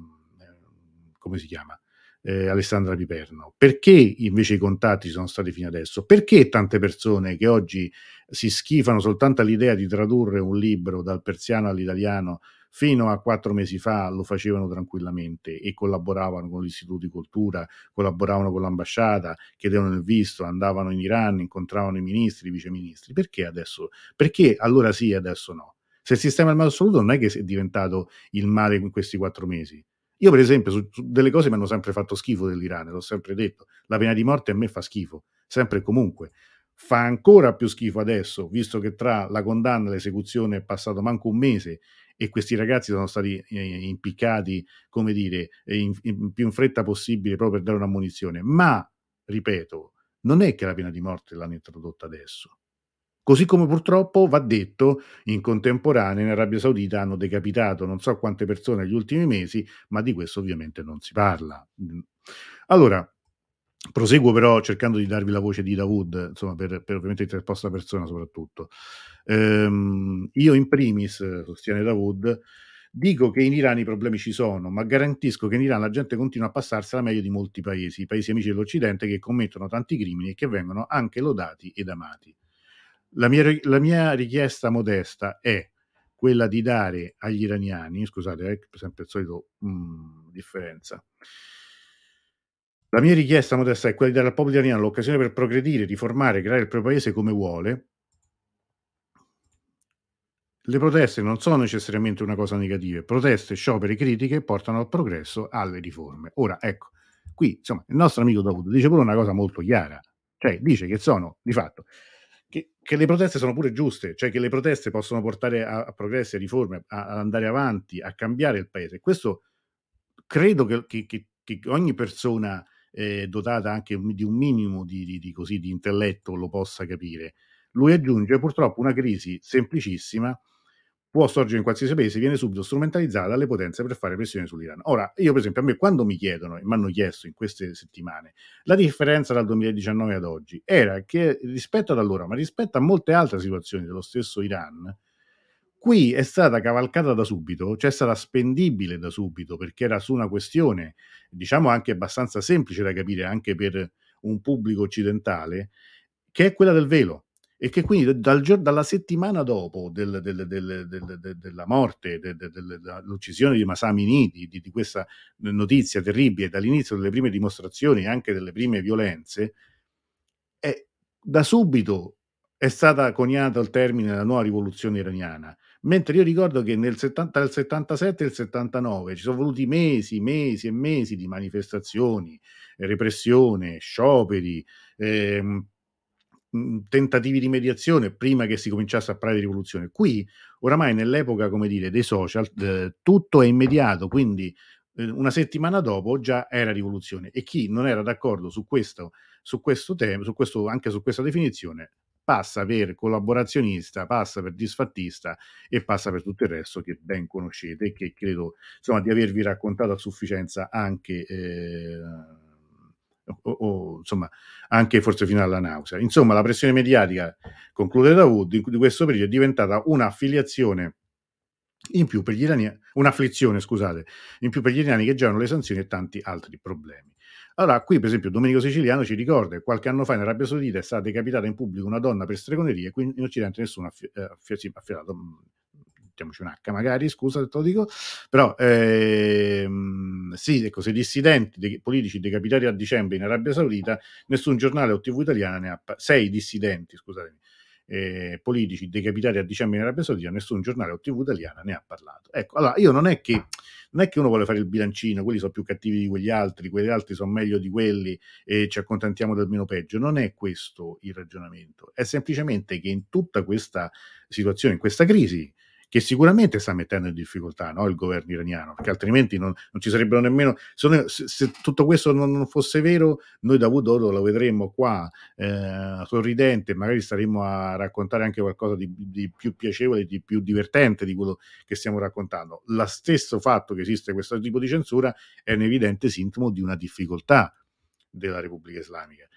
come si chiama? Eh, Alessandra Piperno. Perché invece i contatti sono stati fino adesso? Perché tante persone che oggi si schifano soltanto all'idea di tradurre un libro dal persiano all'italiano fino a quattro mesi fa lo facevano tranquillamente e collaboravano con l'istituto di cultura, collaboravano con l'ambasciata, chiedevano il visto, andavano in Iran, incontravano i ministri, i viceministri. Perché adesso? Perché allora sì e adesso no? Se il sistema del male assoluto non è che è diventato il male in questi quattro mesi, io, per esempio, su, su delle cose mi hanno sempre fatto schifo dell'Iran, l'ho sempre detto. La pena di morte a me fa schifo, sempre e comunque. Fa ancora più schifo adesso, visto che tra la condanna e l'esecuzione è passato manco un mese e questi ragazzi sono stati eh, impiccati, come dire, in, in, più in fretta possibile proprio per dare una munizione. Ma, ripeto, non è che la pena di morte l'hanno introdotta adesso. Così come purtroppo va detto, in contemporanea in Arabia Saudita hanno decapitato non so quante persone negli ultimi mesi, ma di questo ovviamente non si parla. Allora, proseguo però cercando di darvi la voce di Dawood, insomma, per, per ovviamente interposta persona soprattutto. Ehm, io in primis, sostiene Dawood, dico che in Iran i problemi ci sono, ma garantisco che in Iran la gente continua a passarsela meglio di molti paesi, paesi amici dell'Occidente che commettono tanti crimini e che vengono anche lodati ed amati. La mia, la mia richiesta modesta è quella di dare agli iraniani, scusate, è eh, sempre il solito mm, differenza. La mia richiesta modesta è quella di dare al popolo iraniano l'occasione per progredire, riformare, creare il proprio paese come vuole. Le proteste non sono necessariamente una cosa negativa, proteste, scioperi, critiche portano al progresso, alle riforme. Ora, ecco, qui insomma, il nostro amico Davuto dice pure una cosa molto chiara, cioè dice che sono di fatto che, che, le proteste sono pure giuste, cioè che le proteste possono portare a, a progressi, a riforme, a, a, andare avanti, a cambiare il paese. Questo credo che, che, che ogni persona eh, dotata anche di un minimo di, di, di, così, di intelletto lo possa capire. Lui aggiunge purtroppo una crisi semplicissima può sorgere in qualsiasi paese, viene subito strumentalizzata dalle potenze per fare pressione sull'Iran. Ora, io per esempio, a me quando mi chiedono, e mi hanno chiesto in queste settimane, la differenza dal 2019 ad oggi era che rispetto ad allora, ma rispetto a molte altre situazioni dello stesso Iran, qui è stata cavalcata da subito, cioè è stata spendibile da subito, perché era su una questione, diciamo anche abbastanza semplice da capire anche per un pubblico occidentale, che è quella del velo e che quindi dal, dalla settimana dopo del, del, del, della morte, dell'uccisione di Masami di, di, di, questa notizia terribile, dall'inizio delle prime dimostrazioni e anche delle prime violenze, è, da subito è stata coniata il termine della nuova rivoluzione iraniana. Mentre io ricordo che nel 70, nel 77 e il 79 ci sono voluti mesi, mesi e mesi di manifestazioni, repressione, scioperi, ehm, tentativi di mediazione prima che si cominciasse a parlare di rivoluzione. Qui, oramai nell'epoca, come dire, dei social, eh, tutto è immediato, quindi eh, una settimana dopo già era rivoluzione e chi non era d'accordo su questo, su questo tema, su questo, anche su questa definizione, passa per collaborazionista, passa per disfattista e passa per tutto il resto che ben conoscete e che credo insomma, di avervi raccontato a sufficienza anche eh, o, o, insomma anche forse fino alla nausea. Insomma, la pressione mediatica, conclude Dawood, di questo periodo è diventata un'affiliazione in più per gli iraniani, un'afflizione, scusate, in più per gli iraniani che già hanno le sanzioni e tanti altri problemi. Allora, qui per esempio Domenico Siciliano ci ricorda che qualche anno fa in Arabia Saudita è stata decapitata in pubblico una donna per stregoneria e qui in Occidente nessuno ha affi- eh, affidato mettiamoci un H magari, scusa se te lo dico, però ehm, sì, ecco, se dissidenti dei, politici decapitati a dicembre in Arabia Saudita, nessun giornale o tv italiana ne ha, sei dissidenti, scusatemi, eh, politici decapitati a dicembre in Arabia Saudita, nessun giornale o tv italiana ne ha parlato. Ecco, allora io non è che non è che uno vuole fare il bilancino, quelli sono più cattivi di quegli altri, quegli altri sono meglio di quelli e ci accontentiamo del meno peggio. Non è questo il ragionamento, è semplicemente che in tutta questa situazione, in questa crisi, che sicuramente sta mettendo in difficoltà no, il governo iraniano, perché altrimenti non, non ci sarebbero nemmeno... Se, se, tutto questo non, non, fosse vero, noi da Woodoro lo vedremmo qua eh, sorridente, magari staremmo a raccontare anche qualcosa di, di, più piacevole, di più divertente di quello che stiamo raccontando. Lo stesso fatto che esiste questo tipo di censura è un evidente sintomo di una difficoltà della Repubblica Islamica.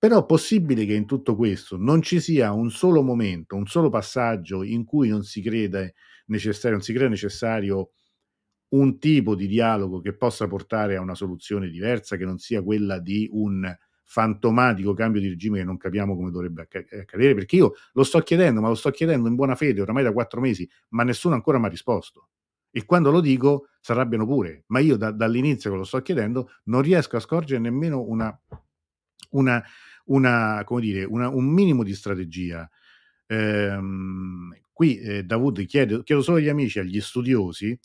Però è possibile che in tutto questo non ci sia un solo momento, un solo passaggio in cui non si crede necessario, non si crede necessario un tipo di dialogo che possa portare a una soluzione diversa, che non sia quella di un fantomatico cambio di regime che non capiamo come dovrebbe accadere, perché io lo sto chiedendo, ma lo sto chiedendo in buona fede oramai da quattro mesi, ma nessuno ancora mi ha risposto. E quando lo dico si arrabbiano pure, ma io da, dall'inizio che lo sto chiedendo non riesco a scorgere nemmeno una, una una, come dire, una, un minimo di strategia. Ehm, qui eh, Davud chiede, chiedo solo agli amici, agli studiosi,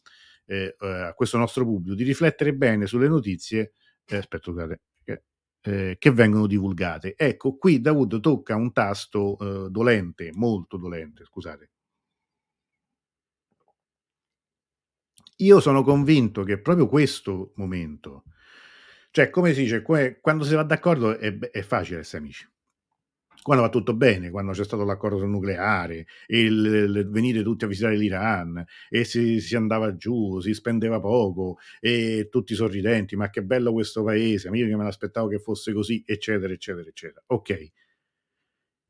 eh, eh, a questo nostro pubblico, di riflettere bene sulle notizie, eh, aspetta, scusate, eh, che vengono divulgate. Ecco, qui Davud tocca un tasto eh, dolente, molto dolente, scusate. Io sono convinto che proprio questo momento cioè, come si dice, come, quando si va d'accordo è, è, facile essere amici. Quando va tutto bene, quando c'è stato l'accordo sul nucleare, il, il venire tutti a visitare l'Iran, e si, si, andava giù, si spendeva poco, e tutti sorridenti, ma che bello questo paese, io che me l'aspettavo che fosse così, eccetera, eccetera, eccetera. Ok.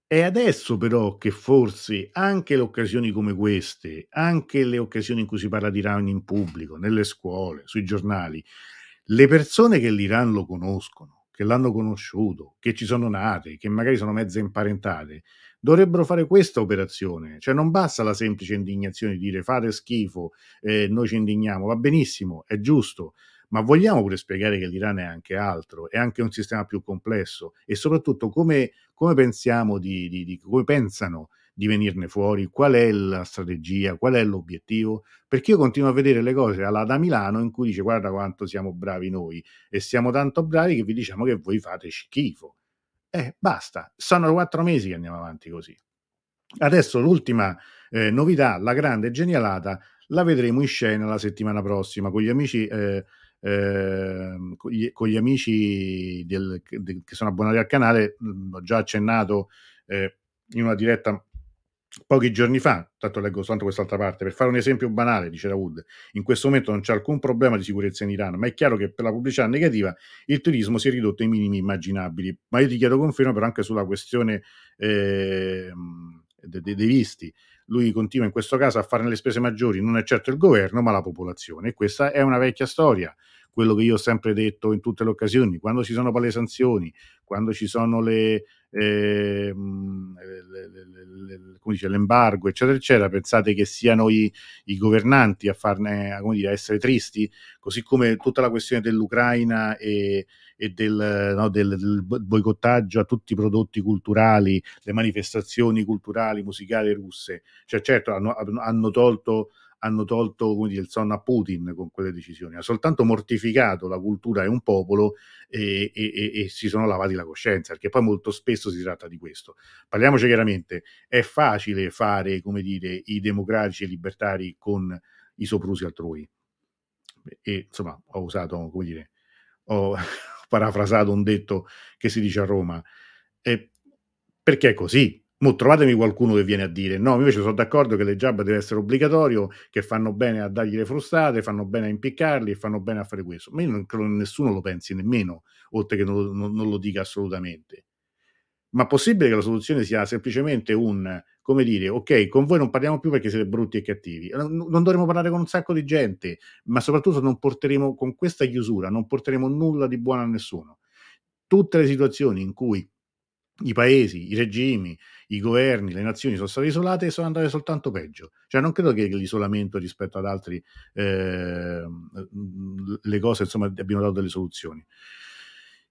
È adesso però che forse anche le occasioni come queste, anche le occasioni in cui si parla di Iran in pubblico, nelle scuole, sui giornali, le persone che l'Iran lo conoscono, che l'hanno conosciuto, che ci sono nate, che magari sono mezze imparentate, dovrebbero fare questa operazione. Cioè non basta la semplice indignazione di dire fate schifo, eh, noi ci indigniamo, va benissimo, è giusto, ma vogliamo pure spiegare che l'Iran è anche altro, è anche un sistema più complesso e soprattutto come, come pensiamo di, di, di come pensano di venirne fuori, qual è la strategia, qual è l'obiettivo, perché io continuo a vedere le cose alla da Milano in cui dice guarda quanto siamo bravi noi e siamo tanto bravi che vi diciamo che voi fate schifo. Eh, basta, sono quattro mesi che andiamo avanti così. Adesso l'ultima eh, novità, la grande genialata, la vedremo in scena la settimana prossima con gli amici, eh, eh, con, gli, amici del, del, che sono abbonati al canale. L'ho già accennato eh, in una diretta pochi giorni fa, tanto leggo soltanto quest'altra parte, per fare un esempio banale, dice Wood, in questo momento non c'è alcun problema di sicurezza in Iran, ma è chiaro che per la pubblicità negativa il turismo si è ridotto ai minimi immaginabili. Ma io ti chiedo conferma però anche sulla questione eh, dei, dei visti. Lui continua in questo caso a fare le spese maggiori, non è certo il governo, ma la popolazione. E questa è una vecchia storia quello che io ho sempre detto in tutte le occasioni, quando ci sono le sanzioni, quando ci sono le, eh, l'embargo, eccetera, eccetera, pensate che siano i, i governanti a farne, a, dire, a essere tristi, così come tutta la questione dell'Ucraina e, e del, no, del, del, boicottaggio a tutti i prodotti culturali, le manifestazioni culturali, musicali russe. Cioè, certo, hanno, hanno tolto hanno tolto dire, il sonno a Putin con quelle decisioni, ha soltanto mortificato la cultura e un popolo e, e, e, si sono lavati la coscienza, perché poi molto spesso si tratta di questo. Parliamoci chiaramente, è facile fare, dire, i democratici e libertari con i soprusi altrui. E insomma, ho usato, come dire, ho parafrasato un detto che si dice a Roma, e perché è così, Mo trovatemi qualcuno che viene a dire no, invece sono d'accordo che le jab deve essere obbligatorio, che fanno bene a dargli le frustate, fanno bene a impiccarli e fanno bene a fare questo. Ma io non credo che nessuno lo pensi nemmeno oltre che non, non, non lo dica assolutamente. Ma possibile che la soluzione sia semplicemente un, come dire, ok, con voi non parliamo più perché siete brutti e cattivi, non dovremo parlare con un sacco di gente, ma soprattutto non porteremo, con questa chiusura, non porteremo nulla di buono a nessuno. Tutte le situazioni in cui i paesi, i regimi, i governi, le nazioni sono state isolate e sono andate soltanto peggio. Cioè non credo che l'isolamento rispetto ad altri eh, le cose insomma abbiano dato delle soluzioni.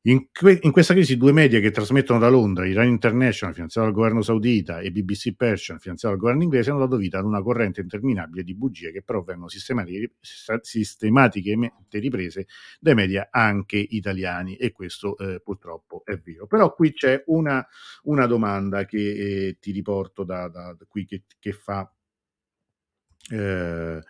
In, que- in, questa crisi due media che trasmettono da Londra, Iran International, finanziato dal governo saudita, e BBC Persian, finanziato dal governo inglese, hanno dato vita ad una corrente interminabile di bugie che però vengono sistematicamente riprese dai media anche italiani e questo eh, purtroppo è vero. Però qui c'è una, una domanda che eh, ti riporto da, da, da qui che, che fa... Eh,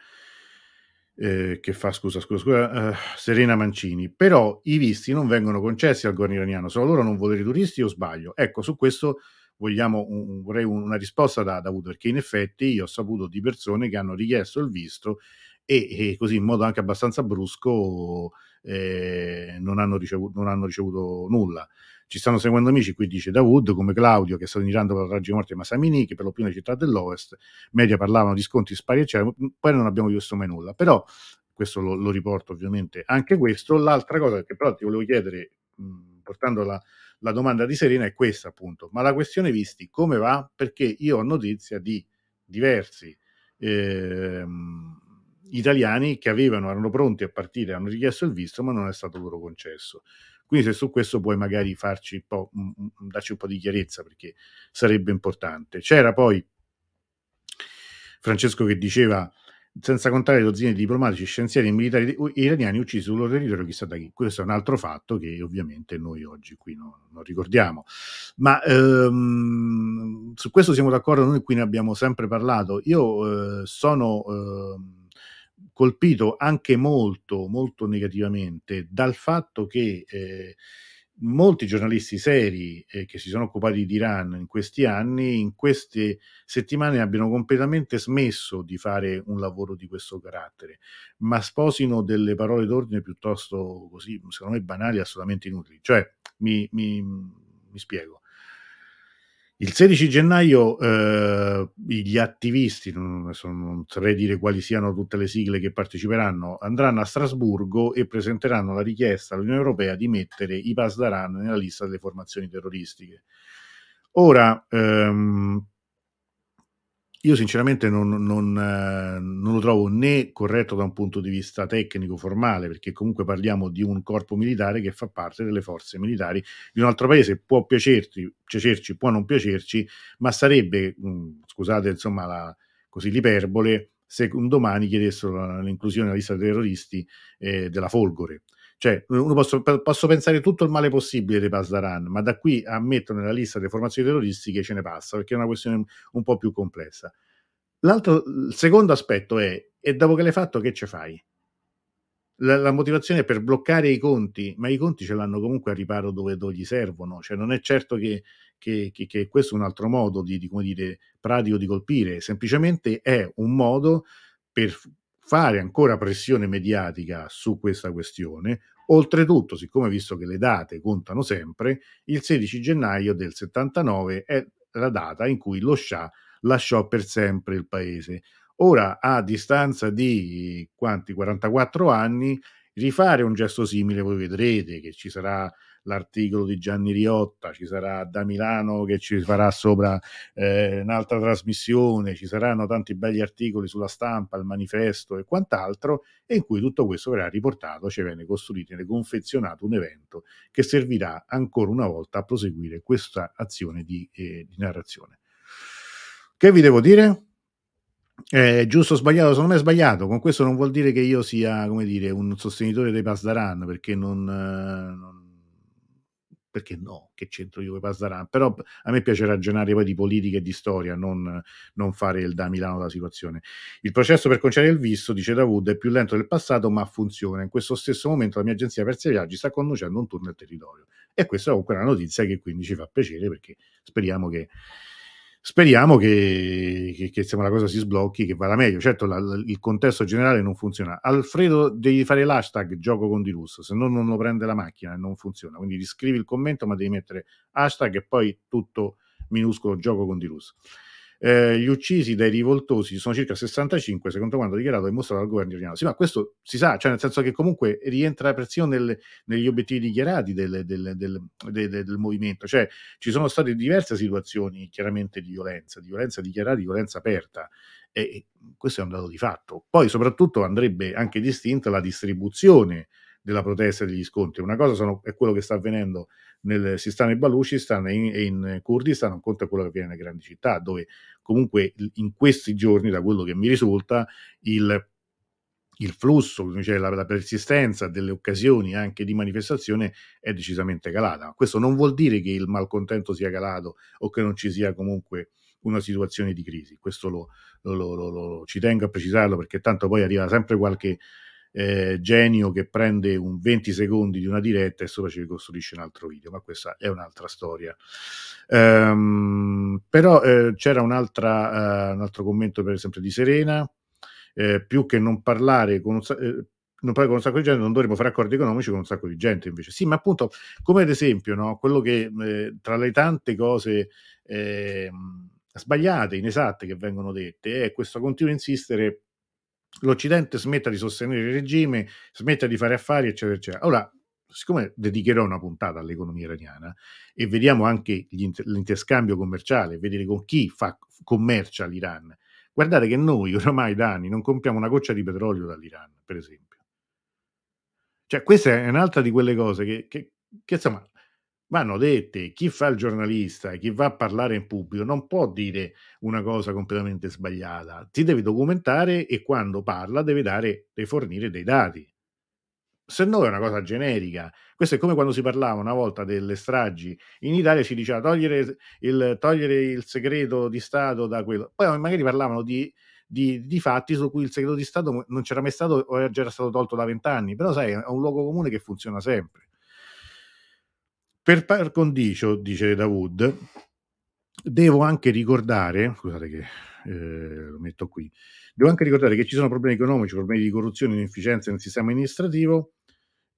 eh, che fa, scusa, scusa, scusa eh, Serena Mancini, però i visti non vengono concessi al governo iraniano, sono loro non volere turisti o sbaglio? Ecco, su questo vogliamo un, vorrei una risposta da, da Avuto, perché in effetti io ho saputo di persone che hanno richiesto il visto e, e così in modo anche abbastanza brusco eh, non, hanno ricevuto, non hanno ricevuto nulla. Ci stanno seguendo amici, qui dice Dawood, come Claudio, che è stato per la tragica morte di Masamini, che per lo più nelle città dell'Ovest, media parlavano di sconti spari, eccetera, poi non abbiamo visto mai nulla. Però, questo lo, lo riporto ovviamente anche questo. L'altra cosa che però ti volevo chiedere, mh, portando la, la domanda di Serena, è questa appunto. Ma la questione visti come va? Perché io ho notizia di diversi eh, italiani che avevano, erano pronti a partire, hanno richiesto il visto, ma non è stato loro concesso. Quindi se su questo puoi magari farci un po', darci un po' di chiarezza perché sarebbe importante. C'era poi Francesco che diceva senza contare le dozzine di diplomatici, scienziati e militari iraniani uccisi sul loro territorio chissà da chi. Questo è un altro fatto che ovviamente noi oggi qui no, non ricordiamo. Ma ehm, su questo siamo d'accordo, noi qui ne abbiamo sempre parlato. Io eh, sono... Eh, colpito anche molto, molto negativamente dal fatto che eh, molti giornalisti seri eh, che si sono occupati di Iran in questi anni, in queste settimane abbiano completamente smesso di fare un lavoro di questo carattere, ma sposino delle parole d'ordine piuttosto così, secondo me, banali, assolutamente inutili. Cioè, mi, mi, mi spiego. Il 16 gennaio eh, gli attivisti, non, non, saprei dire quali siano tutte le sigle che parteciperanno, andranno a Strasburgo e presenteranno la richiesta all'Unione Europea di mettere i Pasdaran nella lista delle formazioni terroristiche. Ora, ehm, io sinceramente non, non, eh, non, lo trovo né corretto da un punto di vista tecnico formale, perché comunque parliamo di un corpo militare che fa parte delle forze militari di un altro paese. Può piacerti, piacerci, può non piacerci, ma sarebbe, mm, scusate insomma la, così l'iperbole, se un domani chiedessero l'inclusione nella lista dei terroristi eh, della Folgore. Cioè, uno posso, posso, pensare tutto il male possibile dei Pasdaran, ma da qui a mettere nella lista delle formazioni terroristiche ce ne passa, perché è una questione un po' più complessa. L'altro, il secondo aspetto è, e dopo che l'hai fatto, che ce fai? La, la, motivazione è per bloccare i conti, ma i conti ce l'hanno comunque a riparo dove, dove gli servono, cioè non è certo che, che, che, che questo è un altro modo di, di, dire, pratico di colpire, semplicemente è un modo per fare ancora pressione mediatica su questa questione, Oltretutto, siccome visto che le date contano sempre, il 16 gennaio del 79 è la data in cui lo Shah lasciò per sempre il paese. Ora, a distanza di quanti 44 anni, rifare un gesto simile, voi vedrete che ci sarà l'articolo di Gianni Riotta, ci sarà da Milano che ci farà sopra eh, un'altra trasmissione, ci saranno tanti belli articoli sulla stampa, il manifesto e quant'altro, e in cui tutto questo verrà riportato, ci viene costruito, viene confezionato un evento che servirà ancora una volta a proseguire questa azione di, eh, di narrazione. Che vi devo dire? Eh, giusto o sbagliato? Secondo me è sbagliato. Con questo non vuol dire che io sia, come dire, un sostenitore dei Pasdaran, perché non, eh, non perché no, che c'entro io i Pasdaran, però a me piace ragionare poi di politica e di storia, non, non fare il da Milano della situazione. Il processo per concedere il visto, dice Davud, è più lento del passato, ma funziona. In questo stesso momento la mia agenzia Persia Viaggi sta conducendo un tour nel territorio. E questa è comunque una notizia che quindi ci fa piacere perché speriamo che speriamo che, che, che la cosa si sblocchi, che vada meglio. Certo, la, il contesto generale non funziona. Alfredo, devi fare l'hashtag gioco con Dilus, se no non lo prende la macchina e non funziona. Quindi riscrivi il commento, ma devi mettere hashtag e poi tutto minuscolo gioco con Dilus. Eh, gli uccisi dai rivoltosi sono circa 65, secondo quanto dichiarato e mostrato dal governo iraniano. Sì, ma questo si sa, cioè nel senso che comunque rientra persino nel, negli obiettivi dichiarati del, del, del, del, movimento, cioè ci sono state diverse situazioni chiaramente di violenza, di violenza dichiarata, di violenza aperta. E questo è un dato di fatto. Poi, soprattutto, andrebbe anche distinta la distribuzione della protesta e degli scontri. Una cosa sono, è quello che sta avvenendo nel Sistan e Baluchistan e in, in Kurdistan, un conto è quello che avviene nelle grandi città, dove comunque in questi giorni, da quello che mi risulta, il il flusso, cioè la, la, persistenza delle occasioni anche di manifestazione è decisamente calata. Questo non vuol dire che il malcontento sia calato o che non ci sia comunque una situazione di crisi. Questo lo, lo, lo, ci tengo a precisarlo perché tanto poi arriva sempre qualche eh, genio che prende un 20 secondi di una diretta e sopra ci ricostruisce un altro video, ma questa è un'altra storia. Um, però eh, c'era un'altra, uh, un altro commento per esempio di Serena, eh, più che non parlare con un, eh, non parlare con un sacco di gente, non dovremmo fare accordi economici con un sacco di gente invece. Sì, ma appunto, come ad esempio, no, quello che eh, tra le tante cose eh, sbagliate, inesatte che vengono dette, è questo continuo insistere l'Occidente smetta di sostenere il regime, smetta di fare affari, eccetera, eccetera. Ora, siccome dedicherò una puntata all'economia iraniana e vediamo anche inter- l'interscambio commerciale, vedere con chi fa, commercia l'Iran, guardate che noi oramai da anni non compriamo una goccia di petrolio dall'Iran, per esempio. Cioè, questa è un'altra di quelle cose che, che, che insomma, vanno dette. Chi fa il giornalista, chi va a parlare in pubblico, non può dire una cosa completamente sbagliata. Si deve documentare e quando parla deve, dare, deve fornire dei dati. Se no è una cosa generica. Questo è come quando si parlava una volta delle stragi. In Italia si diceva togliere il, togliere il segreto di Stato da quello. Poi magari parlavano di, di, di, fatti su cui il segreto di Stato non c'era mai stato o era stato tolto da vent'anni. Però sai, è un luogo comune che funziona sempre. Per par condicio, dice Dawood, devo anche ricordare, scusate che eh, lo metto qui, devo anche ricordare che ci sono problemi economici, problemi di corruzione inefficienza nel sistema amministrativo,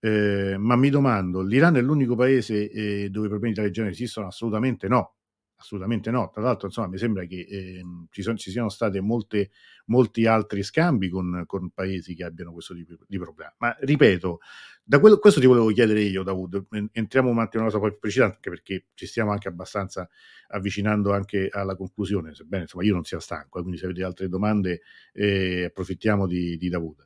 eh, ma mi domando, l'Iran è l'unico paese eh, dove i problemi di tale genere esistono? Assolutamente no assolutamente no. Tra l'altro, insomma, mi sembra che eh, ci, son, ci, siano stati molti altri scambi con, con, paesi che abbiano questo tipo di problema. Ma ripeto, da quello, questo ti volevo chiedere io, Davud. Entriamo un attimo in una cosa poi precisa, anche perché ci stiamo anche abbastanza avvicinando anche alla conclusione, sebbene insomma io non sia stanco, eh, quindi se avete altre domande eh, approfittiamo di, di Davud.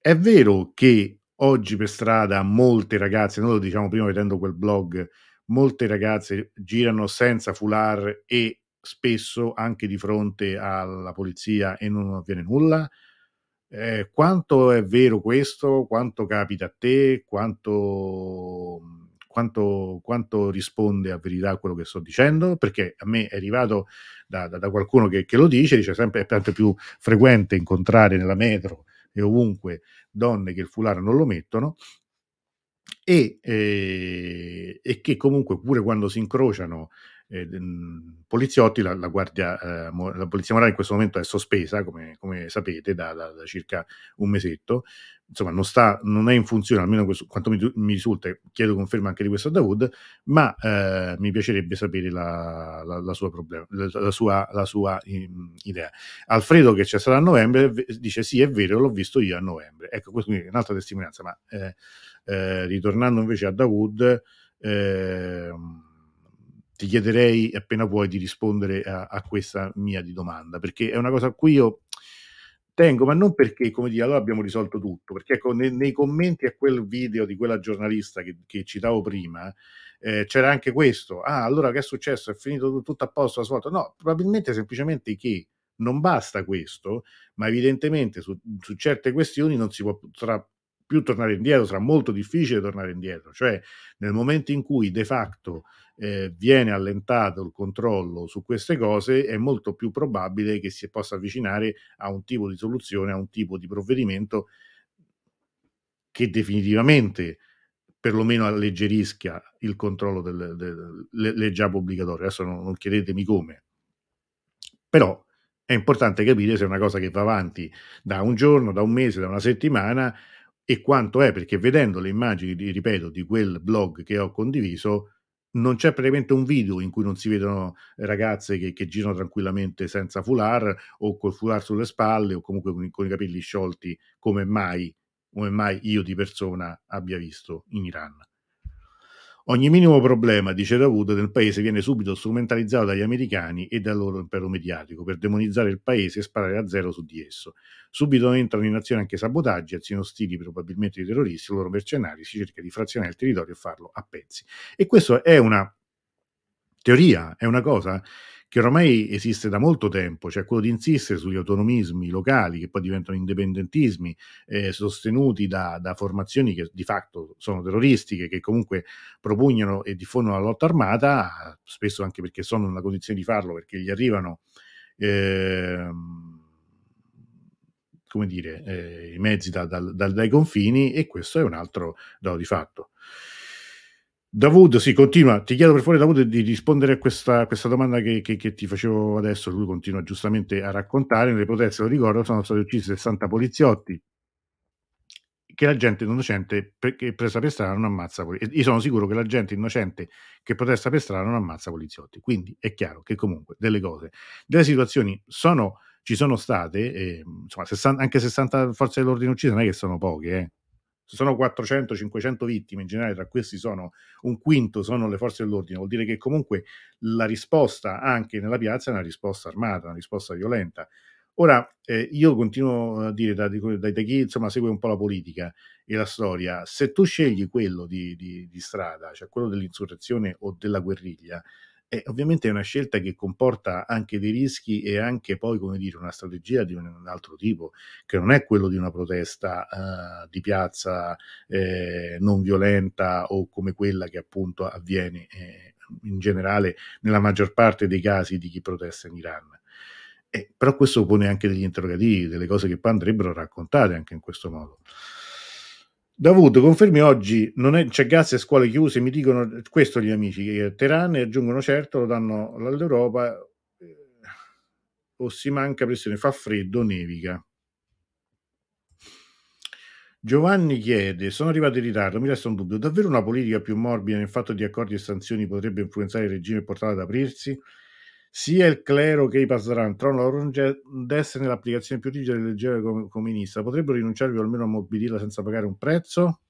È vero che oggi per strada molte ragazze, noi lo diciamo prima vedendo quel blog, molte ragazze girano senza foulard e spesso anche di fronte alla polizia e non avviene nulla. Eh, quanto è vero questo? Quanto capita a te? Quanto, quanto, quanto, risponde a verità quello che sto dicendo? Perché a me è arrivato da, da, da qualcuno che, che, lo dice, dice sempre è tanto più frequente incontrare nella metro e ovunque donne che il foulard non lo mettono e, eh, e che comunque pure quando si incrociano eh, poliziotti, la, la, guardia, eh, la polizia morale in questo momento è sospesa, come, come sapete, da, da, da, circa un mesetto. Insomma, non, sta, non è in funzione, almeno questo, quanto mi, mi, risulta, chiedo conferma anche di questo a Dawood, ma eh, mi piacerebbe sapere la, la, sua, problema, sua, sua in, idea. Alfredo, che c'è stato a novembre, dice: Sì, è vero, l'ho visto io a novembre. Ecco, questa è un'altra testimonianza, ma eh, ritornando invece a Dawood, eh, ti chiederei appena puoi di rispondere a, a, questa mia di domanda, perché è una cosa a cui io tengo, ma non perché, come dire, allora abbiamo risolto tutto, perché ecco, nei, nei commenti a quel video di quella giornalista che, che citavo prima, eh, c'era anche questo, ah, allora che è successo? È finito tutto a posto la svolta? No, probabilmente semplicemente che non basta questo, ma evidentemente su, su certe questioni non si potrà più tornare indietro, sarà molto difficile tornare indietro, cioè nel momento in cui de facto eh, viene allentato il controllo su queste cose è molto più probabile che si possa avvicinare a un tipo di soluzione, a un tipo di provvedimento che definitivamente perlomeno alleggerisca il controllo delle, delle, delle già obbligatorie. Adesso non, non chiedetemi come. Però è importante capire se è una cosa che va avanti da un giorno, da un mese, da una settimana e quanto è, perché vedendo le immagini, ripeto, di quel blog che ho condiviso, non c'è praticamente un video in cui non si vedono ragazze che, che girano tranquillamente senza foulard o col foulard sulle spalle o comunque con, con i capelli sciolti come mai, come mai io di persona abbia visto in Iran. Ogni minimo problema, dice Dawood, nel paese viene subito strumentalizzato dagli americani e dal loro impero mediatico per demonizzare il paese e sparare a zero su di esso. Subito entrano in azione anche sabotaggi, azioni ostili probabilmente di terroristi, loro mercenari, si cerca di frazionare il territorio e farlo a pezzi. E questa è una teoria, è una cosa che ormai esiste da molto tempo, cioè quello di insistere sugli autonomismi locali che poi diventano indipendentismi eh, sostenuti da, da, formazioni che di fatto sono terroristiche, che comunque propugnano e diffondono la lotta armata, spesso anche perché sono nella condizione di farlo, perché gli arrivano... Eh, come dire, eh, i mezzi da, da, da, dai confini e questo è un altro dato di fatto. Davud, sì, continua. Ti chiedo per favore, Davud, di rispondere a questa, questa domanda che, che, che, ti facevo adesso. Lui continua giustamente a raccontare. Nelle proteste, lo ricordo, sono stati uccisi 60 poliziotti che la gente innocente che presa per strada non ammazza poliziotti. Io sono sicuro che la gente innocente che protesta per strada non ammazza poliziotti. Quindi è chiaro che comunque delle cose, delle situazioni sono, ci sono state, eh, insomma, 60, anche 60 forze dell'ordine uccise non è che sono poche, eh se sono 400-500 vittime in generale, tra questi sono un quinto sono le forze dell'ordine, vuol dire che comunque la risposta anche nella piazza è una risposta armata, una risposta violenta. Ora, eh, io continuo a dire da, da, da, chi insomma, segue un po' la politica e la storia, se tu scegli quello di, di, di strada, cioè quello dell'insurrezione o della guerriglia, e ovviamente è una scelta che comporta anche dei rischi e anche poi, come dire, una strategia di un altro tipo, che non è quello di una protesta uh, di piazza eh, non violenta o come quella che appunto avviene eh, in generale nella maggior parte dei casi di chi protesta in Iran. Eh, però questo pone anche degli interrogativi, delle cose che poi andrebbero raccontate anche in questo modo. Davud, confermi oggi non è, c'è gas e scuole chiuse, mi dicono questo gli amici, che Teheran e aggiungono certo, lo danno all'Europa, eh, o si manca pressione, fa freddo, nevica. Giovanni chiede, sono arrivato in ritardo, mi resta un dubbio, davvero una politica più morbida nel fatto di accordi e sanzioni potrebbe influenzare il regime e portarlo ad aprirsi? Sia il clero che i pasdaran trovano la loro destra nell'applicazione più rigida delle legge comunista. Potrebbero rinunciarvi o almeno a mobilirla senza pagare un prezzo?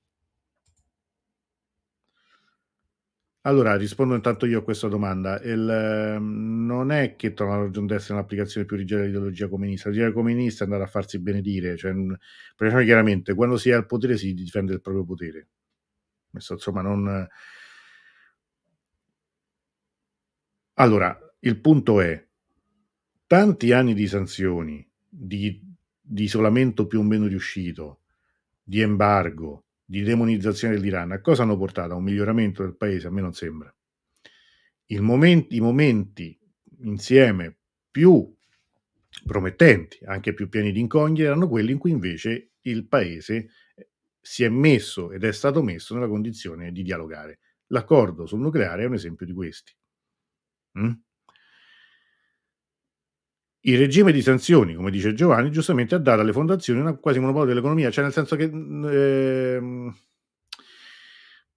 Allora, rispondo intanto io a questa domanda. Il, ehm, non è che trovano la ragione d'essere nell'applicazione più rigida dell'ideologia comunista. L'ideologia comunista è andare a farsi benedire. Cioè, diciamo chiaramente, quando si ha il potere si difende il proprio potere. Insomma, non... Allora, il punto è, tanti anni di sanzioni, di, di isolamento più o meno riuscito, di embargo, di demonizzazione dell'Iran, a cosa hanno portato? A un miglioramento del paese? A me non sembra. Momento, I momenti insieme più promettenti, anche più pieni di incognite, erano quelli in cui invece il paese si è messo ed è stato messo nella condizione di dialogare. L'accordo sul nucleare è un esempio di questi. Mm? Il regime di sanzioni, come dice Giovanni, giustamente ha dato alle fondazioni una quasi monopolio dell'economia, cioè nel senso che... Eh,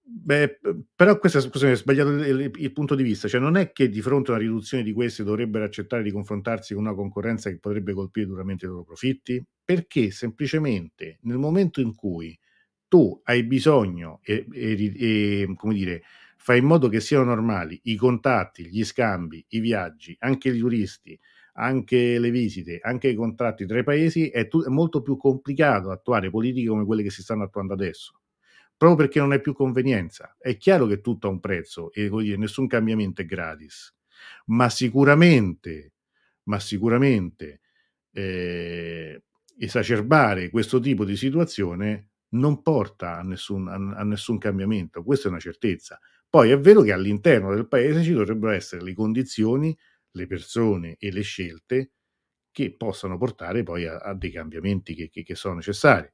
beh, però questo scusami, è sbagliato il, il, punto di vista, cioè non è che di fronte a una riduzione di queste dovrebbero accettare di confrontarsi con una concorrenza che potrebbe colpire duramente i loro profitti, perché semplicemente nel momento in cui tu hai bisogno e, e, e come dire, fai in modo che siano normali i contatti, gli scambi, i viaggi, anche i turisti, anche le visite, anche i contratti tra i paesi, è, tu- è molto più complicato attuare politiche come quelle che si stanno attuando adesso proprio perché non è più convenienza. È chiaro che tutto ha un prezzo e dire, nessun cambiamento è gratis, ma sicuramente, ma sicuramente eh, esacerbare questo tipo di situazione non porta a nessun, a, a nessun cambiamento, questa è una certezza. Poi è vero che all'interno del paese ci dovrebbero essere le condizioni le persone e le scelte che possano portare poi a, a dei cambiamenti che, che, che, sono necessari.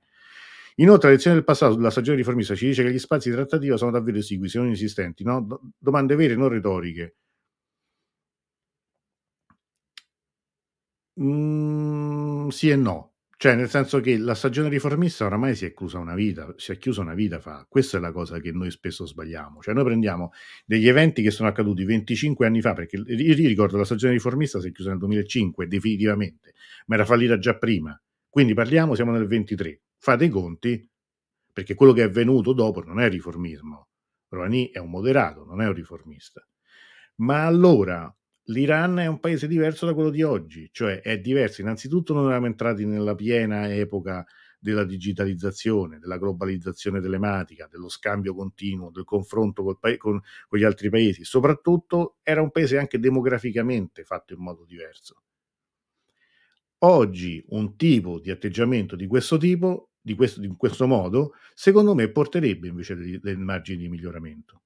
Inoltre, la lezione del passato sulla stagione riformista ci dice che gli spazi di trattativa sono davvero esigui, se non inesistenti, no? domande vere, non retoriche. Mm, sì e no. Cioè, nel senso che la stagione riformista oramai si è chiusa una vita, si è chiusa una vita fa. Questa è la cosa che noi spesso sbagliamo. Cioè, noi prendiamo degli eventi che sono accaduti 25 anni fa, perché io ricordo la stagione riformista si è chiusa nel 2005, definitivamente, ma era fallita già prima. Quindi parliamo, siamo nel 23. Fate i conti, perché quello che è venuto dopo non è riformismo. Rouhani è un moderato, non è un riformista. Ma allora l'Iran è un paese diverso da quello di oggi, cioè è diverso. Innanzitutto non eravamo entrati nella piena epoca della digitalizzazione, della globalizzazione telematica, dello scambio continuo, del confronto pa- con, con gli altri paesi. Soprattutto era un paese anche demograficamente fatto in modo diverso. Oggi un tipo di atteggiamento di questo tipo, di questo, in questo modo, secondo me porterebbe invece dei, dei margini di miglioramento.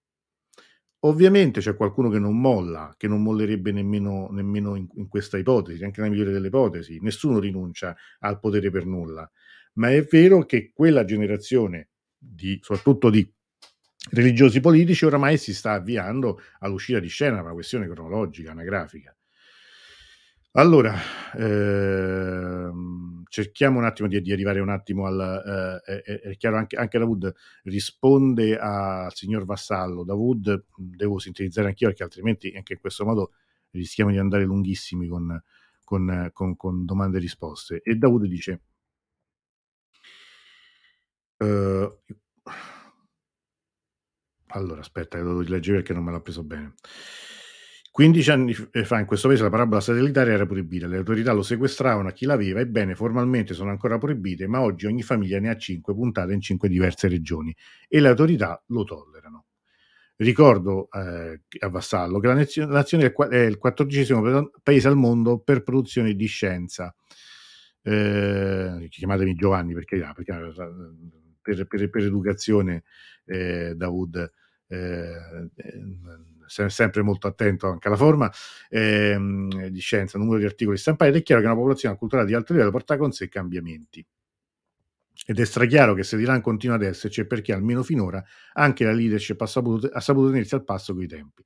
Ovviamente c'è qualcuno che non molla, che non mollerebbe nemmeno, nemmeno in, in, questa ipotesi, anche nella migliore delle ipotesi. Nessuno rinuncia al potere per nulla. Ma è vero che quella generazione, di, soprattutto di religiosi politici, oramai si sta avviando all'uscita di scena, una questione cronologica, anagrafica. Allora, ehm, cerchiamo un attimo di, di, arrivare un attimo al... Eh, è, è, chiaro, anche, anche Davud risponde al signor Vassallo. Davud, devo sintetizzare anch'io perché altrimenti anche in questo modo rischiamo di andare lunghissimi con, con, con, con domande e risposte. E Davud dice... Uh, allora, aspetta, lo devo leggere perché non me l'ha preso bene. 15 anni eh, fa in questo paese la parabola satellitare era proibita, le autorità lo sequestravano a chi l'aveva, ebbene formalmente sono ancora proibite, ma oggi ogni famiglia ne ha 5 puntate in 5 diverse regioni e le autorità lo tollerano. Ricordo eh, a Vassallo che la nazione è il quattordicesimo paese al mondo per produzione di scienza. Eh, chiamatemi Giovanni perché, ah, perché eh, per, per, per, educazione eh, Dawood eh, sempre molto attento anche alla forma ehm, di scienza, numero di articoli stampati, ed è chiaro che una popolazione culturale di alto livello porta con sé cambiamenti. Ed è strachiaro che se l'Iran continua ad esserci è perché almeno finora anche la leadership ha saputo, ha saputo tenersi al passo coi tempi.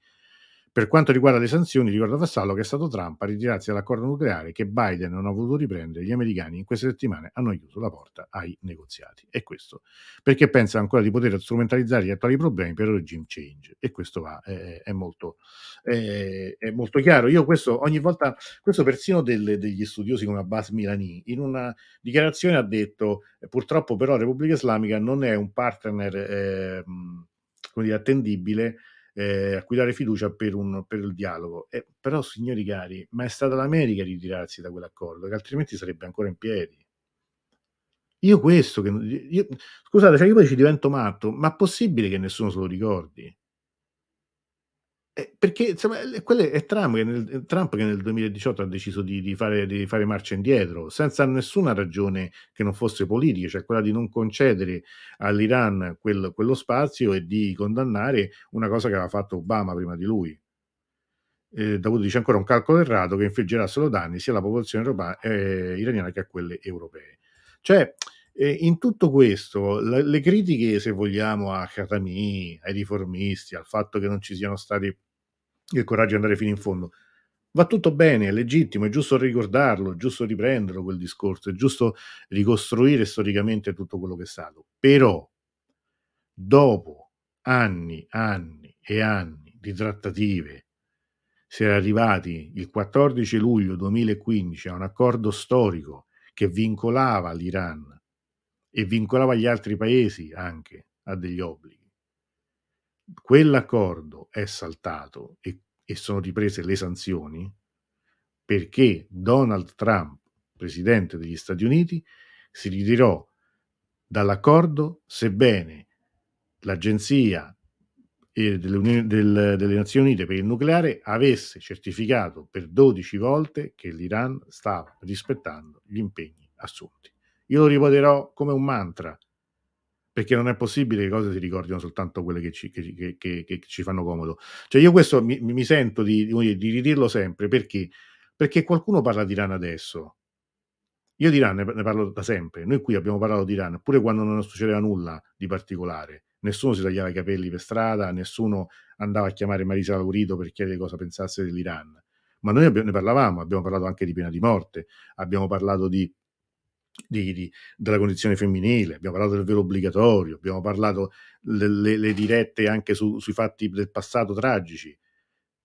Per quanto riguarda le sanzioni, ricorda Vassallo che è stato Trump a ritirarsi dall'accordo nucleare che Biden non ha voluto riprendere. Gli americani in queste settimane hanno chiuso la porta ai negoziati. E questo perché pensano ancora di poter strumentalizzare gli attuali problemi per il regime change. E questo va, è, è, molto, è, è, molto, chiaro. Io questo ogni volta, questo persino delle, degli studiosi come Abbas Milani, in una dichiarazione ha detto purtroppo però la Repubblica Islamica non è un partner eh, dire, attendibile eh, dare fiducia per, un, per il dialogo. Eh, però, signori cari, ma è stata l'America a ritirarsi da quell'accordo, che altrimenti sarebbe ancora in piedi. Io questo, che, io, scusate, cioè io poi ci divento matto, ma è possibile che nessuno se lo ricordi? Eh, perché insomma, è Trump che, nel, Trump che, nel, 2018 ha deciso di, di, fare, di, fare, marcia indietro senza nessuna ragione che non fosse politica, cioè quella di non concedere all'Iran quel, quello spazio e di condannare una cosa che aveva fatto Obama prima di lui. Eh, Davuto dice ancora un calcolo errato che infliggerà solo danni sia alla popolazione europea, eh, iraniana che a quelle europee. Cioè, eh, in tutto questo, le, le critiche, se vogliamo, a Khatami, ai riformisti, al fatto che non ci siano stati il coraggio di andare fino in fondo. Va tutto bene, è legittimo, è giusto ricordarlo, è giusto riprenderlo quel discorso, è giusto ricostruire storicamente tutto quello che è stato. Però, dopo anni, anni e anni di trattative, si è arrivati il 14 luglio 2015 a un accordo storico che vincolava l'Iran e vincolava gli altri paesi anche a degli obblighi quell'accordo è saltato e, e sono riprese le sanzioni perché Donald Trump, presidente degli Stati Uniti, si ritirò dall'accordo sebbene l'agenzia del, delle Nazioni Unite per il nucleare avesse certificato per 12 volte che l'Iran stava rispettando gli impegni assunti. Io lo ripeterò come un mantra perché non è possibile che cose si ricordino soltanto quelle che ci, che, che, che, ci fanno comodo. Cioè io questo mi, mi sento di, di, di ridirlo sempre perché? perché qualcuno parla di Iran adesso, Io di Iran ne, ne parlo da sempre, noi qui abbiamo parlato di Iran, pure quando non succedeva nulla di particolare, nessuno si tagliava i capelli per strada, nessuno andava a chiamare Marisa Laurito per chiedere cosa pensasse dell'Iran. Ma noi ne parlavamo, abbiamo parlato anche di pena di morte, abbiamo parlato di, di, di, della condizione femminile, abbiamo parlato del velo obbligatorio, abbiamo parlato delle dirette anche su, sui fatti del passato tragici.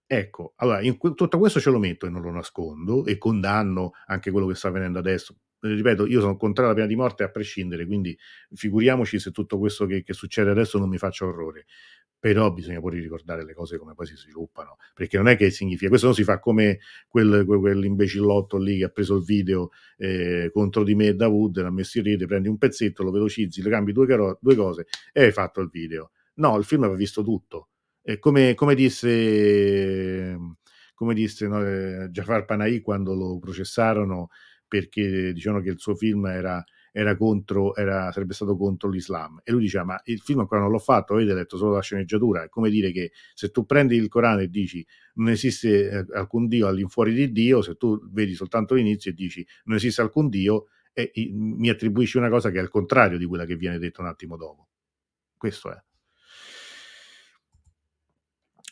Ecco, allora in tutto questo ce lo metto e non lo nascondo e condanno anche quello che sta avvenendo adesso. Ripeto, io sono contrario alla pena di morte a prescindere, quindi figuriamoci se tutto questo che, che succede adesso non mi faccia orrore però bisogna pure ricordare le cose come poi si sviluppano, perché non è che significa, questo non si fa come quel, quell'imbecillotto lì che ha preso il video eh, contro di me e Davud, l'ha messo in rete, prendi un pezzetto, lo velocizzi, le cambi due, caro- due cose e hai fatto il video. No, il film aveva visto tutto. E come, come disse, come disse no, eh, Jafar Panahi quando lo processarono perché dicevano che il suo film era era contro, era, sarebbe stato contro l'Islam. E lui diceva: Ma il film ancora non l'ho fatto, avete letto solo la sceneggiatura. È come dire che se tu prendi il Corano e dici non esiste eh, alcun Dio all'infuori di Dio, se tu vedi soltanto l'inizio e dici non esiste alcun Dio, e mi attribuisci una cosa che è il contrario di quella che viene detta un attimo dopo. Questo è.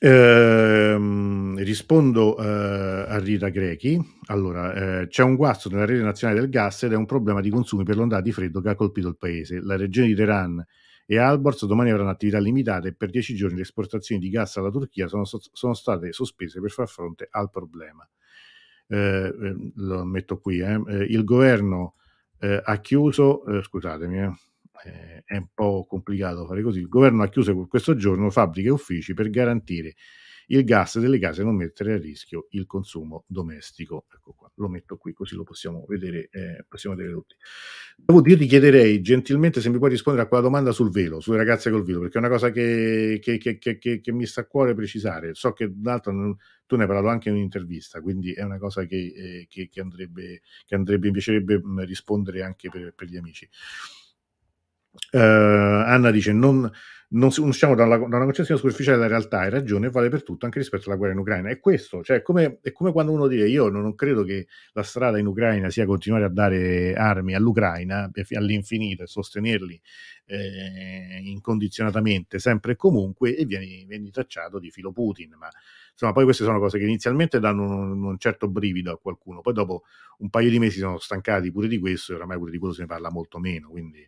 Ehm, rispondo eh, a Rita Grechi. Allora, eh, c'è un guasto nella rete nazionale del gas ed è un problema di consumi per l'ondata di freddo che ha colpito il paese. La regione di Teheran e Alborz domani avranno attività limitate e per dieci giorni le esportazioni di gas alla Turchia sono, sono state sospese per far fronte al problema. Eh, eh lo metto qui. Eh. eh il governo ha chiuso, scusatemi, eh, è un po' complicato fare così. Il governo ha chiuso questo giorno fabbriche e uffici per garantire il gas delle case e non mettere a rischio il consumo domestico. Ecco qua, lo metto qui così lo possiamo vedere, eh, possiamo vedere tutti. Dopo, io ti chiederei gentilmente se mi puoi rispondere a quella domanda sul velo, sulle ragazze col velo, perché è una cosa che, che, che, che mi sta a cuore precisare. So che d'altro non, tu ne hai parlato anche in un'intervista, quindi è una cosa che, eh, andrebbe, andrebbe, mi piacerebbe mm, rispondere anche per, per gli amici. Uh, Anna dice: Non, non usciamo da una, da concezione superficiale della realtà, hai ragione, vale per tutto, anche rispetto alla guerra in Ucraina. È questo, cioè, è come, è come quando uno dice: Io non, non, credo che la strada in Ucraina sia continuare a dare armi all'Ucraina all'infinito e sostenerli eh, incondizionatamente, sempre e comunque, e vieni, vieni tacciato di filo Putin. Ma insomma, poi queste sono cose che inizialmente danno un, un, certo brivido a qualcuno, poi dopo un paio di mesi sono stancati pure di questo, e oramai pure di quello se ne parla molto meno. Quindi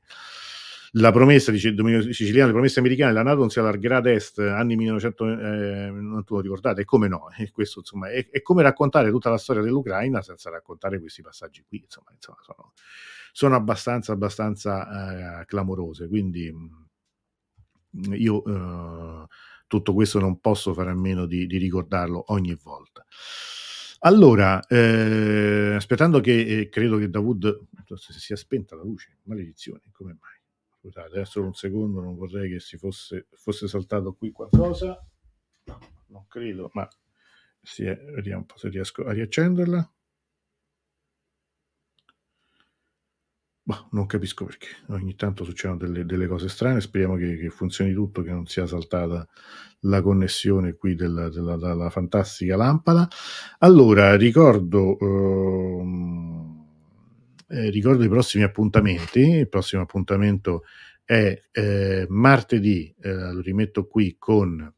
la promessa, dice il dominio siciliano, le promesse americane, la Nato non si allargherà ad est, anni 1900, eh, non te lo ricordate, e come no? E questo, insomma, è, è, come raccontare tutta la storia dell'Ucraina senza raccontare questi passaggi qui, insomma, insomma sono, sono, abbastanza, abbastanza eh, clamorose, quindi mm, io eh, tutto questo non posso fare a meno di, di ricordarlo ogni volta. Allora, eh, aspettando che eh, credo che Davud si sia spenta la luce, maledizione, come mai? Scusate, adesso un secondo, non vorrei che si fosse, fosse saltato qui qualcosa. No, non credo, ma si è, vediamo un po' se riesco a riaccenderla. Boh, non capisco perché. Ogni tanto succedono delle, delle cose strane. Speriamo che, che, funzioni tutto, che non sia saltata la connessione qui della, della, della fantastica lampada. Allora, ricordo. Uh, eh, ricordo i prossimi appuntamenti. Il prossimo appuntamento è eh, martedì, eh, lo rimetto qui con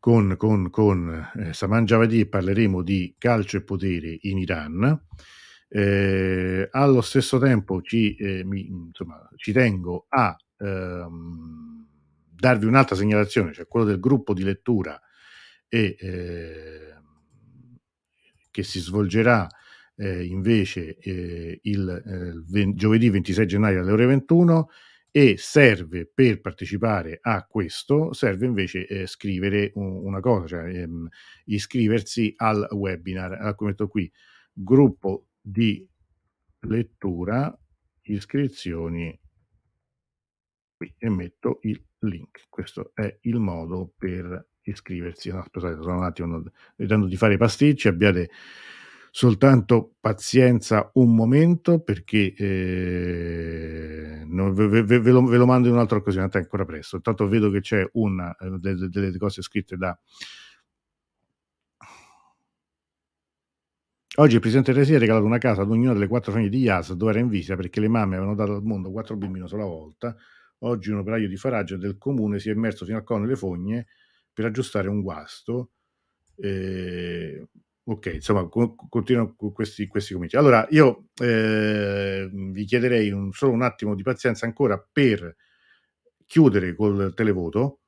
con, con, con eh, Saman Javadi parleremo di calcio e poteri in Iran. Eh, allo stesso tempo ci, eh, mi, insomma, ci tengo a ehm, darvi un'altra segnalazione, cioè quello del gruppo di lettura e, eh, che si svolgerà eh, invece eh, il eh, ven- giovedì 26 gennaio alle ore 21 e serve per partecipare a questo, serve invece eh, scrivere un- una cosa, cioè ehm, iscriversi al webinar. Allora, metto qui, gruppo di lettura, iscrizioni, qui e metto il link. Questo è il modo per iscriversi. No, aspettate, sono un attimo vedendo di fare i pasticci, abbiate soltanto pazienza un momento perché eh, non, ve, ve, ve, lo, ve, lo, mando in un'altra occasione, è ancora presto. Intanto vedo che c'è una eh, delle, delle cose scritte da Oggi il presidente Resi ha regalato una casa ad ognuna delle quattro famiglie di Yas dove era in visita perché le mamme avevano dato al mondo quattro bambini una sola volta. Oggi un operaio di Faraggia del comune si è immerso fino al collo nelle fogne per aggiustare un guasto. Eh, ok, insomma, co- continuo con questi, questi commenti. Allora, io eh, vi chiederei un, solo un attimo di pazienza ancora per chiudere col televoto,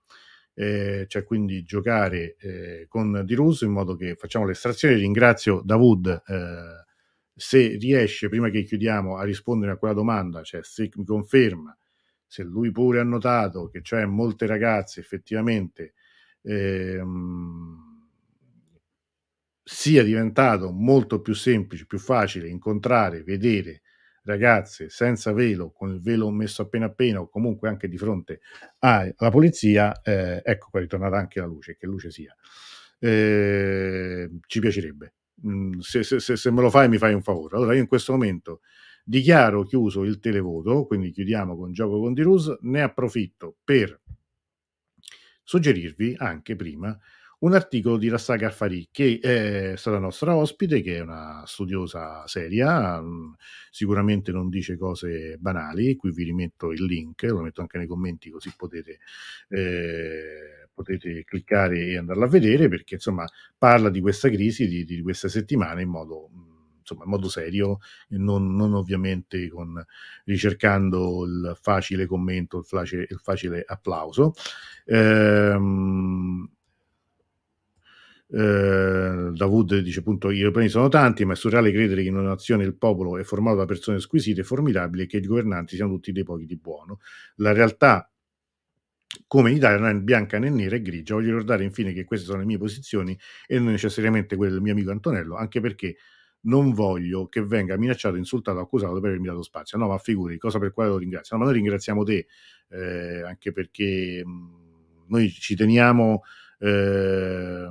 eh, cioè quindi giocare eh, con Di in modo che facciamo l'estrazione. Ringrazio Davud eh, se riesce prima che chiudiamo a rispondere a quella domanda, cioè se mi conferma, se lui pure ha notato che cioè molte ragazze effettivamente ehm, sia diventato molto più semplice, più facile incontrare, vedere ragazze senza velo, con il velo messo appena appena o comunque anche di fronte alla polizia, eh, ecco qua è ritornata anche la luce, che luce sia. Eh, ci piacerebbe. Mm, se, se, se, me lo fai mi fai un favore. Allora io in questo momento dichiaro chiuso il televoto, quindi chiudiamo con gioco con Dirus, ne approfitto per suggerirvi anche prima un articolo di Rassaga Alfari, che è stata nostra ospite, che è una studiosa seria, mm, sicuramente non dice cose banali, qui vi rimetto il link, lo metto anche nei commenti così potete, eh, potete cliccare e andarla a vedere, perché insomma parla di questa crisi, di, di queste settimane in modo mm, insomma, in modo serio, non, non, ovviamente con, ricercando il facile commento, il facile, il facile applauso. Ehm, eh, Davud dice appunto i europei sono tanti ma è surreale credere che in una nazione il popolo è formato da persone squisite e formidabili e che i governanti siano tutti dei pochi di buono la realtà come in Italia non è bianca né nera e grigia voglio ricordare infine che queste sono le mie posizioni e non necessariamente quelle del mio amico Antonello anche perché non voglio che venga minacciato, insultato, accusato per avermi dato spazio. No, ma figuri, cosa per quale lo ringrazio? No, ma noi ringraziamo te, eh, anche perché mh, noi ci teniamo eh,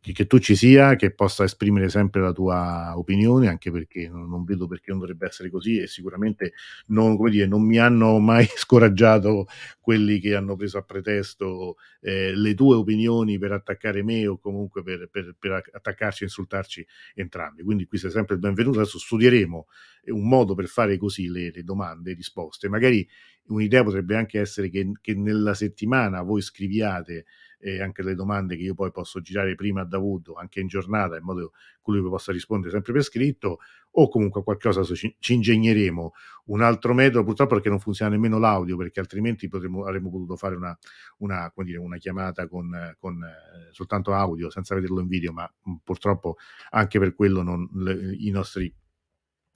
che, che, tu ci sia, che possa esprimere sempre la tua opinione, anche perché non, non vedo perché non dovrebbe essere così e sicuramente non, dire, non mi hanno mai scoraggiato quelli che hanno preso a pretesto eh, le tue opinioni per attaccare me o comunque per, per, per attaccarci e insultarci entrambi. Quindi qui sei sempre il benvenuto. Adesso studieremo un modo per fare così le, le domande e risposte. Magari un'idea potrebbe anche essere che, che nella settimana voi scriviate e anche le domande che io poi posso girare prima a Davuto, anche in giornata, in modo che lui possa rispondere sempre per scritto, o comunque qualcosa ci, ci ingegneremo. Un altro metodo, purtroppo perché non funziona nemmeno l'audio, perché altrimenti potremmo, avremmo potuto fare una, una, dire, una chiamata con, con eh, soltanto audio, senza vederlo in video, ma mh, purtroppo anche per quello non, le, i nostri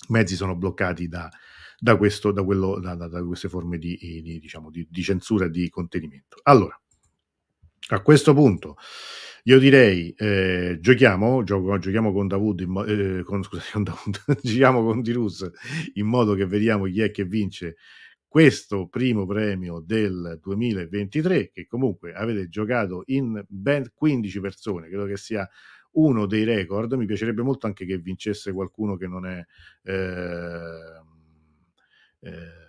mezzi sono bloccati da, da, questo, da, quello, da, queste forme di, di, diciamo, di, di censura e di contenimento. Allora, a questo punto io direi eh, giochiamo, gioco, giochiamo con Davud, in, eh, con, scusate, con Davud, giriamo con Dirus in modo che vediamo chi è che vince questo primo premio del 2023 che comunque avete giocato in ben 15 persone, credo che sia uno dei record, mi piacerebbe molto anche che vincesse qualcuno che non è... Eh, eh,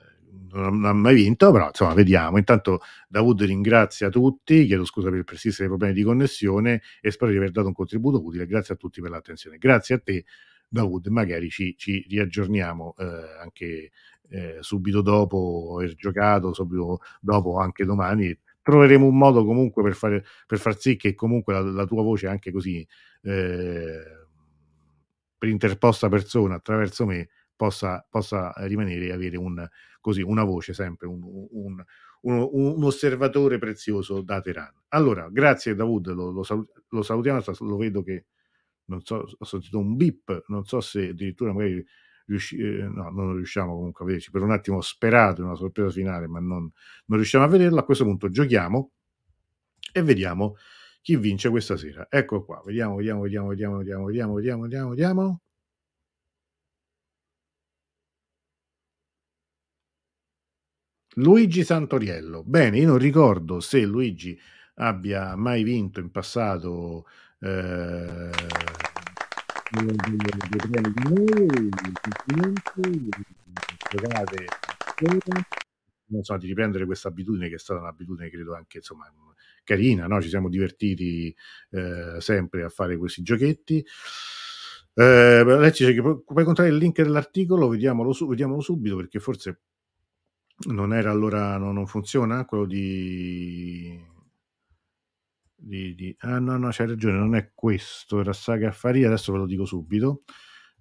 non ha mai vinto, però insomma vediamo. Intanto Davud ringrazia tutti, chiedo scusa per il persistere dei problemi di connessione e spero di aver dato un contributo utile. Grazie a tutti per l'attenzione. Grazie a te Davud, magari ci, ci riaggiorniamo eh, anche eh, subito dopo aver giocato, subito dopo anche domani. Troveremo un modo comunque per, fare, per far sì che comunque la, la tua voce anche così eh, per interposta persona attraverso me possa, possa rimanere e avere un, così, una voce sempre, un, un, un, osservatore prezioso da Teheran. Allora, grazie Davud, lo, lo salutiamo, lo vedo che non so, ho sentito un bip, non so se addirittura magari riusci- eh, no, non riusciamo comunque a vederci. Per un attimo ho sperato in una sorpresa finale, ma non, non riusciamo a vederla. A questo punto giochiamo e vediamo chi vince questa sera. Ecco qua, vediamo, vediamo, vediamo, vediamo, vediamo, vediamo, vediamo, vediamo, vediamo. Luigi Santoriello. Bene, io non ricordo se Luigi abbia mai vinto in passato eh, insomma, di riprendere questa abitudine che è stata un'abitudine credo anche insomma carina, no? ci siamo divertiti eh, sempre a fare questi giochetti. Eh, Alessi, puoi contrarre il link dell'articolo, vediamolo, su, vediamolo subito perché forse non era allora, no, non funziona quello di, di, di, Ah no, no, c'hai ragione, non è questo, era Saga Affaria, adesso ve lo dico subito,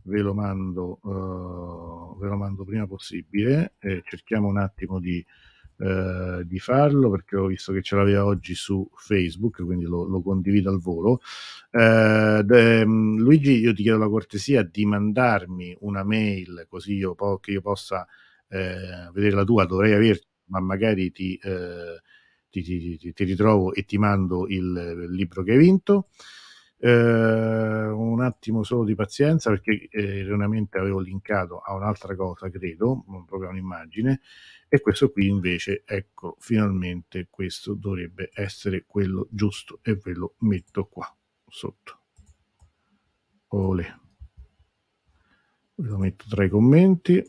ve lo mando, uh, ve lo mando prima possibile, eh, cerchiamo un attimo di, uh, di farlo perché ho visto che ce l'aveva oggi su Facebook, quindi lo, lo condivido al volo. Uh, de, um, Luigi, io ti chiedo la cortesia di mandarmi una mail così io po- che io possa eh, vedere la tua, dovrei averti, ma magari ti, eh, ti, ti, ti, ritrovo e ti mando il, il libro che hai vinto. Eh, un attimo solo di pazienza perché eh, erroneamente avevo linkato a un'altra cosa, credo, proprio un'immagine, e questo qui invece, ecco, finalmente questo dovrebbe essere quello giusto e ve lo metto qua sotto. Olè. Ve lo metto tra i commenti.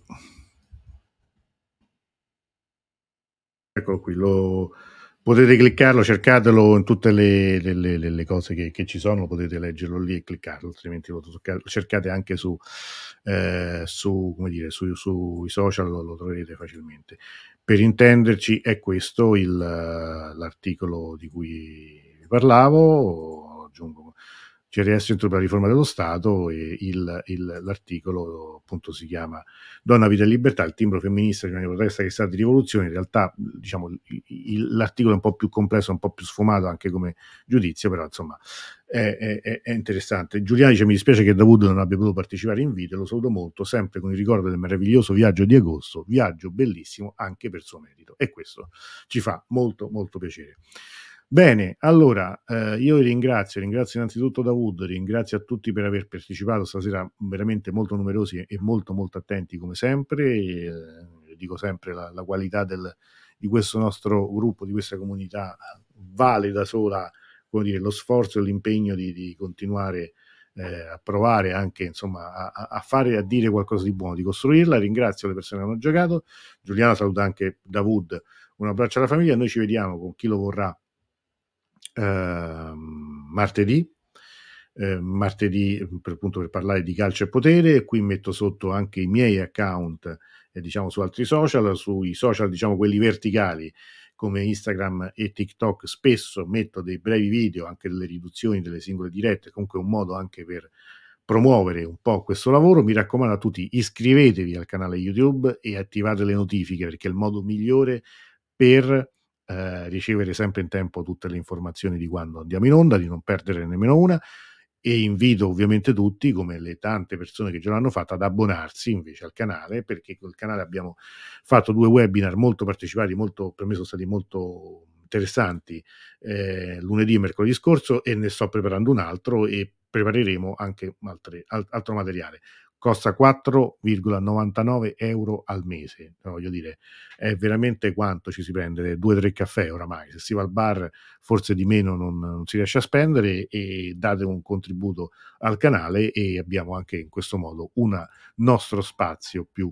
Eccolo qui, lo, potete cliccarlo, cercatelo in tutte le, le, le, le cose che, che, ci sono, potete leggerlo lì e cliccarlo, altrimenti lo cercate anche su, eh, su dire, su, sui social, lo, lo, troverete facilmente. Per intenderci è questo il, l'articolo di cui parlavo, aggiungo CRS entro la riforma dello Stato e il, il, l'articolo appunto si chiama Donna, Vita e Libertà, il timbro femminista di una protesta che è stata di rivoluzione. In realtà diciamo, il, l'articolo è un po' più complesso, un po' più sfumato anche come giudizio, però insomma è, è, è interessante. Giuliano dice mi dispiace che Davuto non abbia potuto partecipare in video, lo saluto molto, sempre con il ricordo del meraviglioso viaggio di agosto, viaggio bellissimo anche per suo merito e questo ci fa molto molto piacere. Bene, allora eh, io ringrazio, ringrazio innanzitutto Davud, ringrazio a tutti per aver partecipato stasera, veramente molto numerosi e molto molto attenti come sempre, e, eh, dico sempre la, la qualità del, di questo nostro gruppo, di questa comunità vale da sola dire, lo sforzo e l'impegno di, di continuare eh, a provare anche insomma a, a, fare, a dire qualcosa di buono, di costruirla. Ringrazio le persone che hanno giocato. Giuliano saluta anche Davud, un abbraccio alla famiglia. Noi ci vediamo con chi lo vorrà martedì. Eh, martedì per, appunto, per parlare di calcio e potere qui metto sotto anche i miei account eh, diciamo su altri social sui social diciamo quelli verticali come Instagram e TikTok spesso metto dei brevi video anche delle riduzioni delle singole dirette comunque un modo anche per promuovere un po' questo lavoro mi raccomando a tutti iscrivetevi al canale YouTube e attivate le notifiche perché è il modo migliore per eh, ricevere sempre in tempo tutte le informazioni di quando andiamo in onda, di non perdere nemmeno una e invito ovviamente tutti, come le tante persone che già l'hanno fatto, ad abbonarsi invece al canale, perché col canale abbiamo fatto due webinar molto partecipati, molto, per me sono stati molto interessanti eh, lunedì e mercoledì scorso e ne sto preparando un altro e prepareremo anche altre, altro materiale costa 4,99 euro al mese. Voglio dire, è veramente quanto ci si prende? Due o tre caffè oramai. Se si va al bar, forse di meno non, non, si riesce a spendere e date un contributo al canale e abbiamo anche in questo modo un nostro spazio più,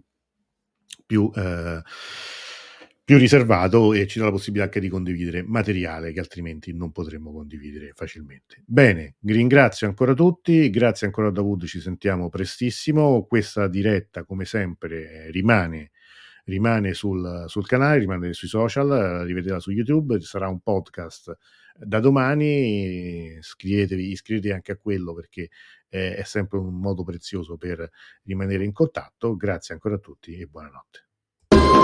più eh, più riservato e ci dà la possibilità anche di condividere materiale che altrimenti non potremmo condividere facilmente. Bene, ringrazio ancora tutti, grazie ancora a Davud, ci sentiamo prestissimo. Questa diretta, come sempre, rimane, rimane sul, sul canale, rimane sui social, rivedetela su YouTube, sarà un podcast da domani, iscrivetevi, iscrivetevi anche a quello perché eh, è sempre un modo prezioso per rimanere in contatto. Grazie ancora a tutti e buonanotte.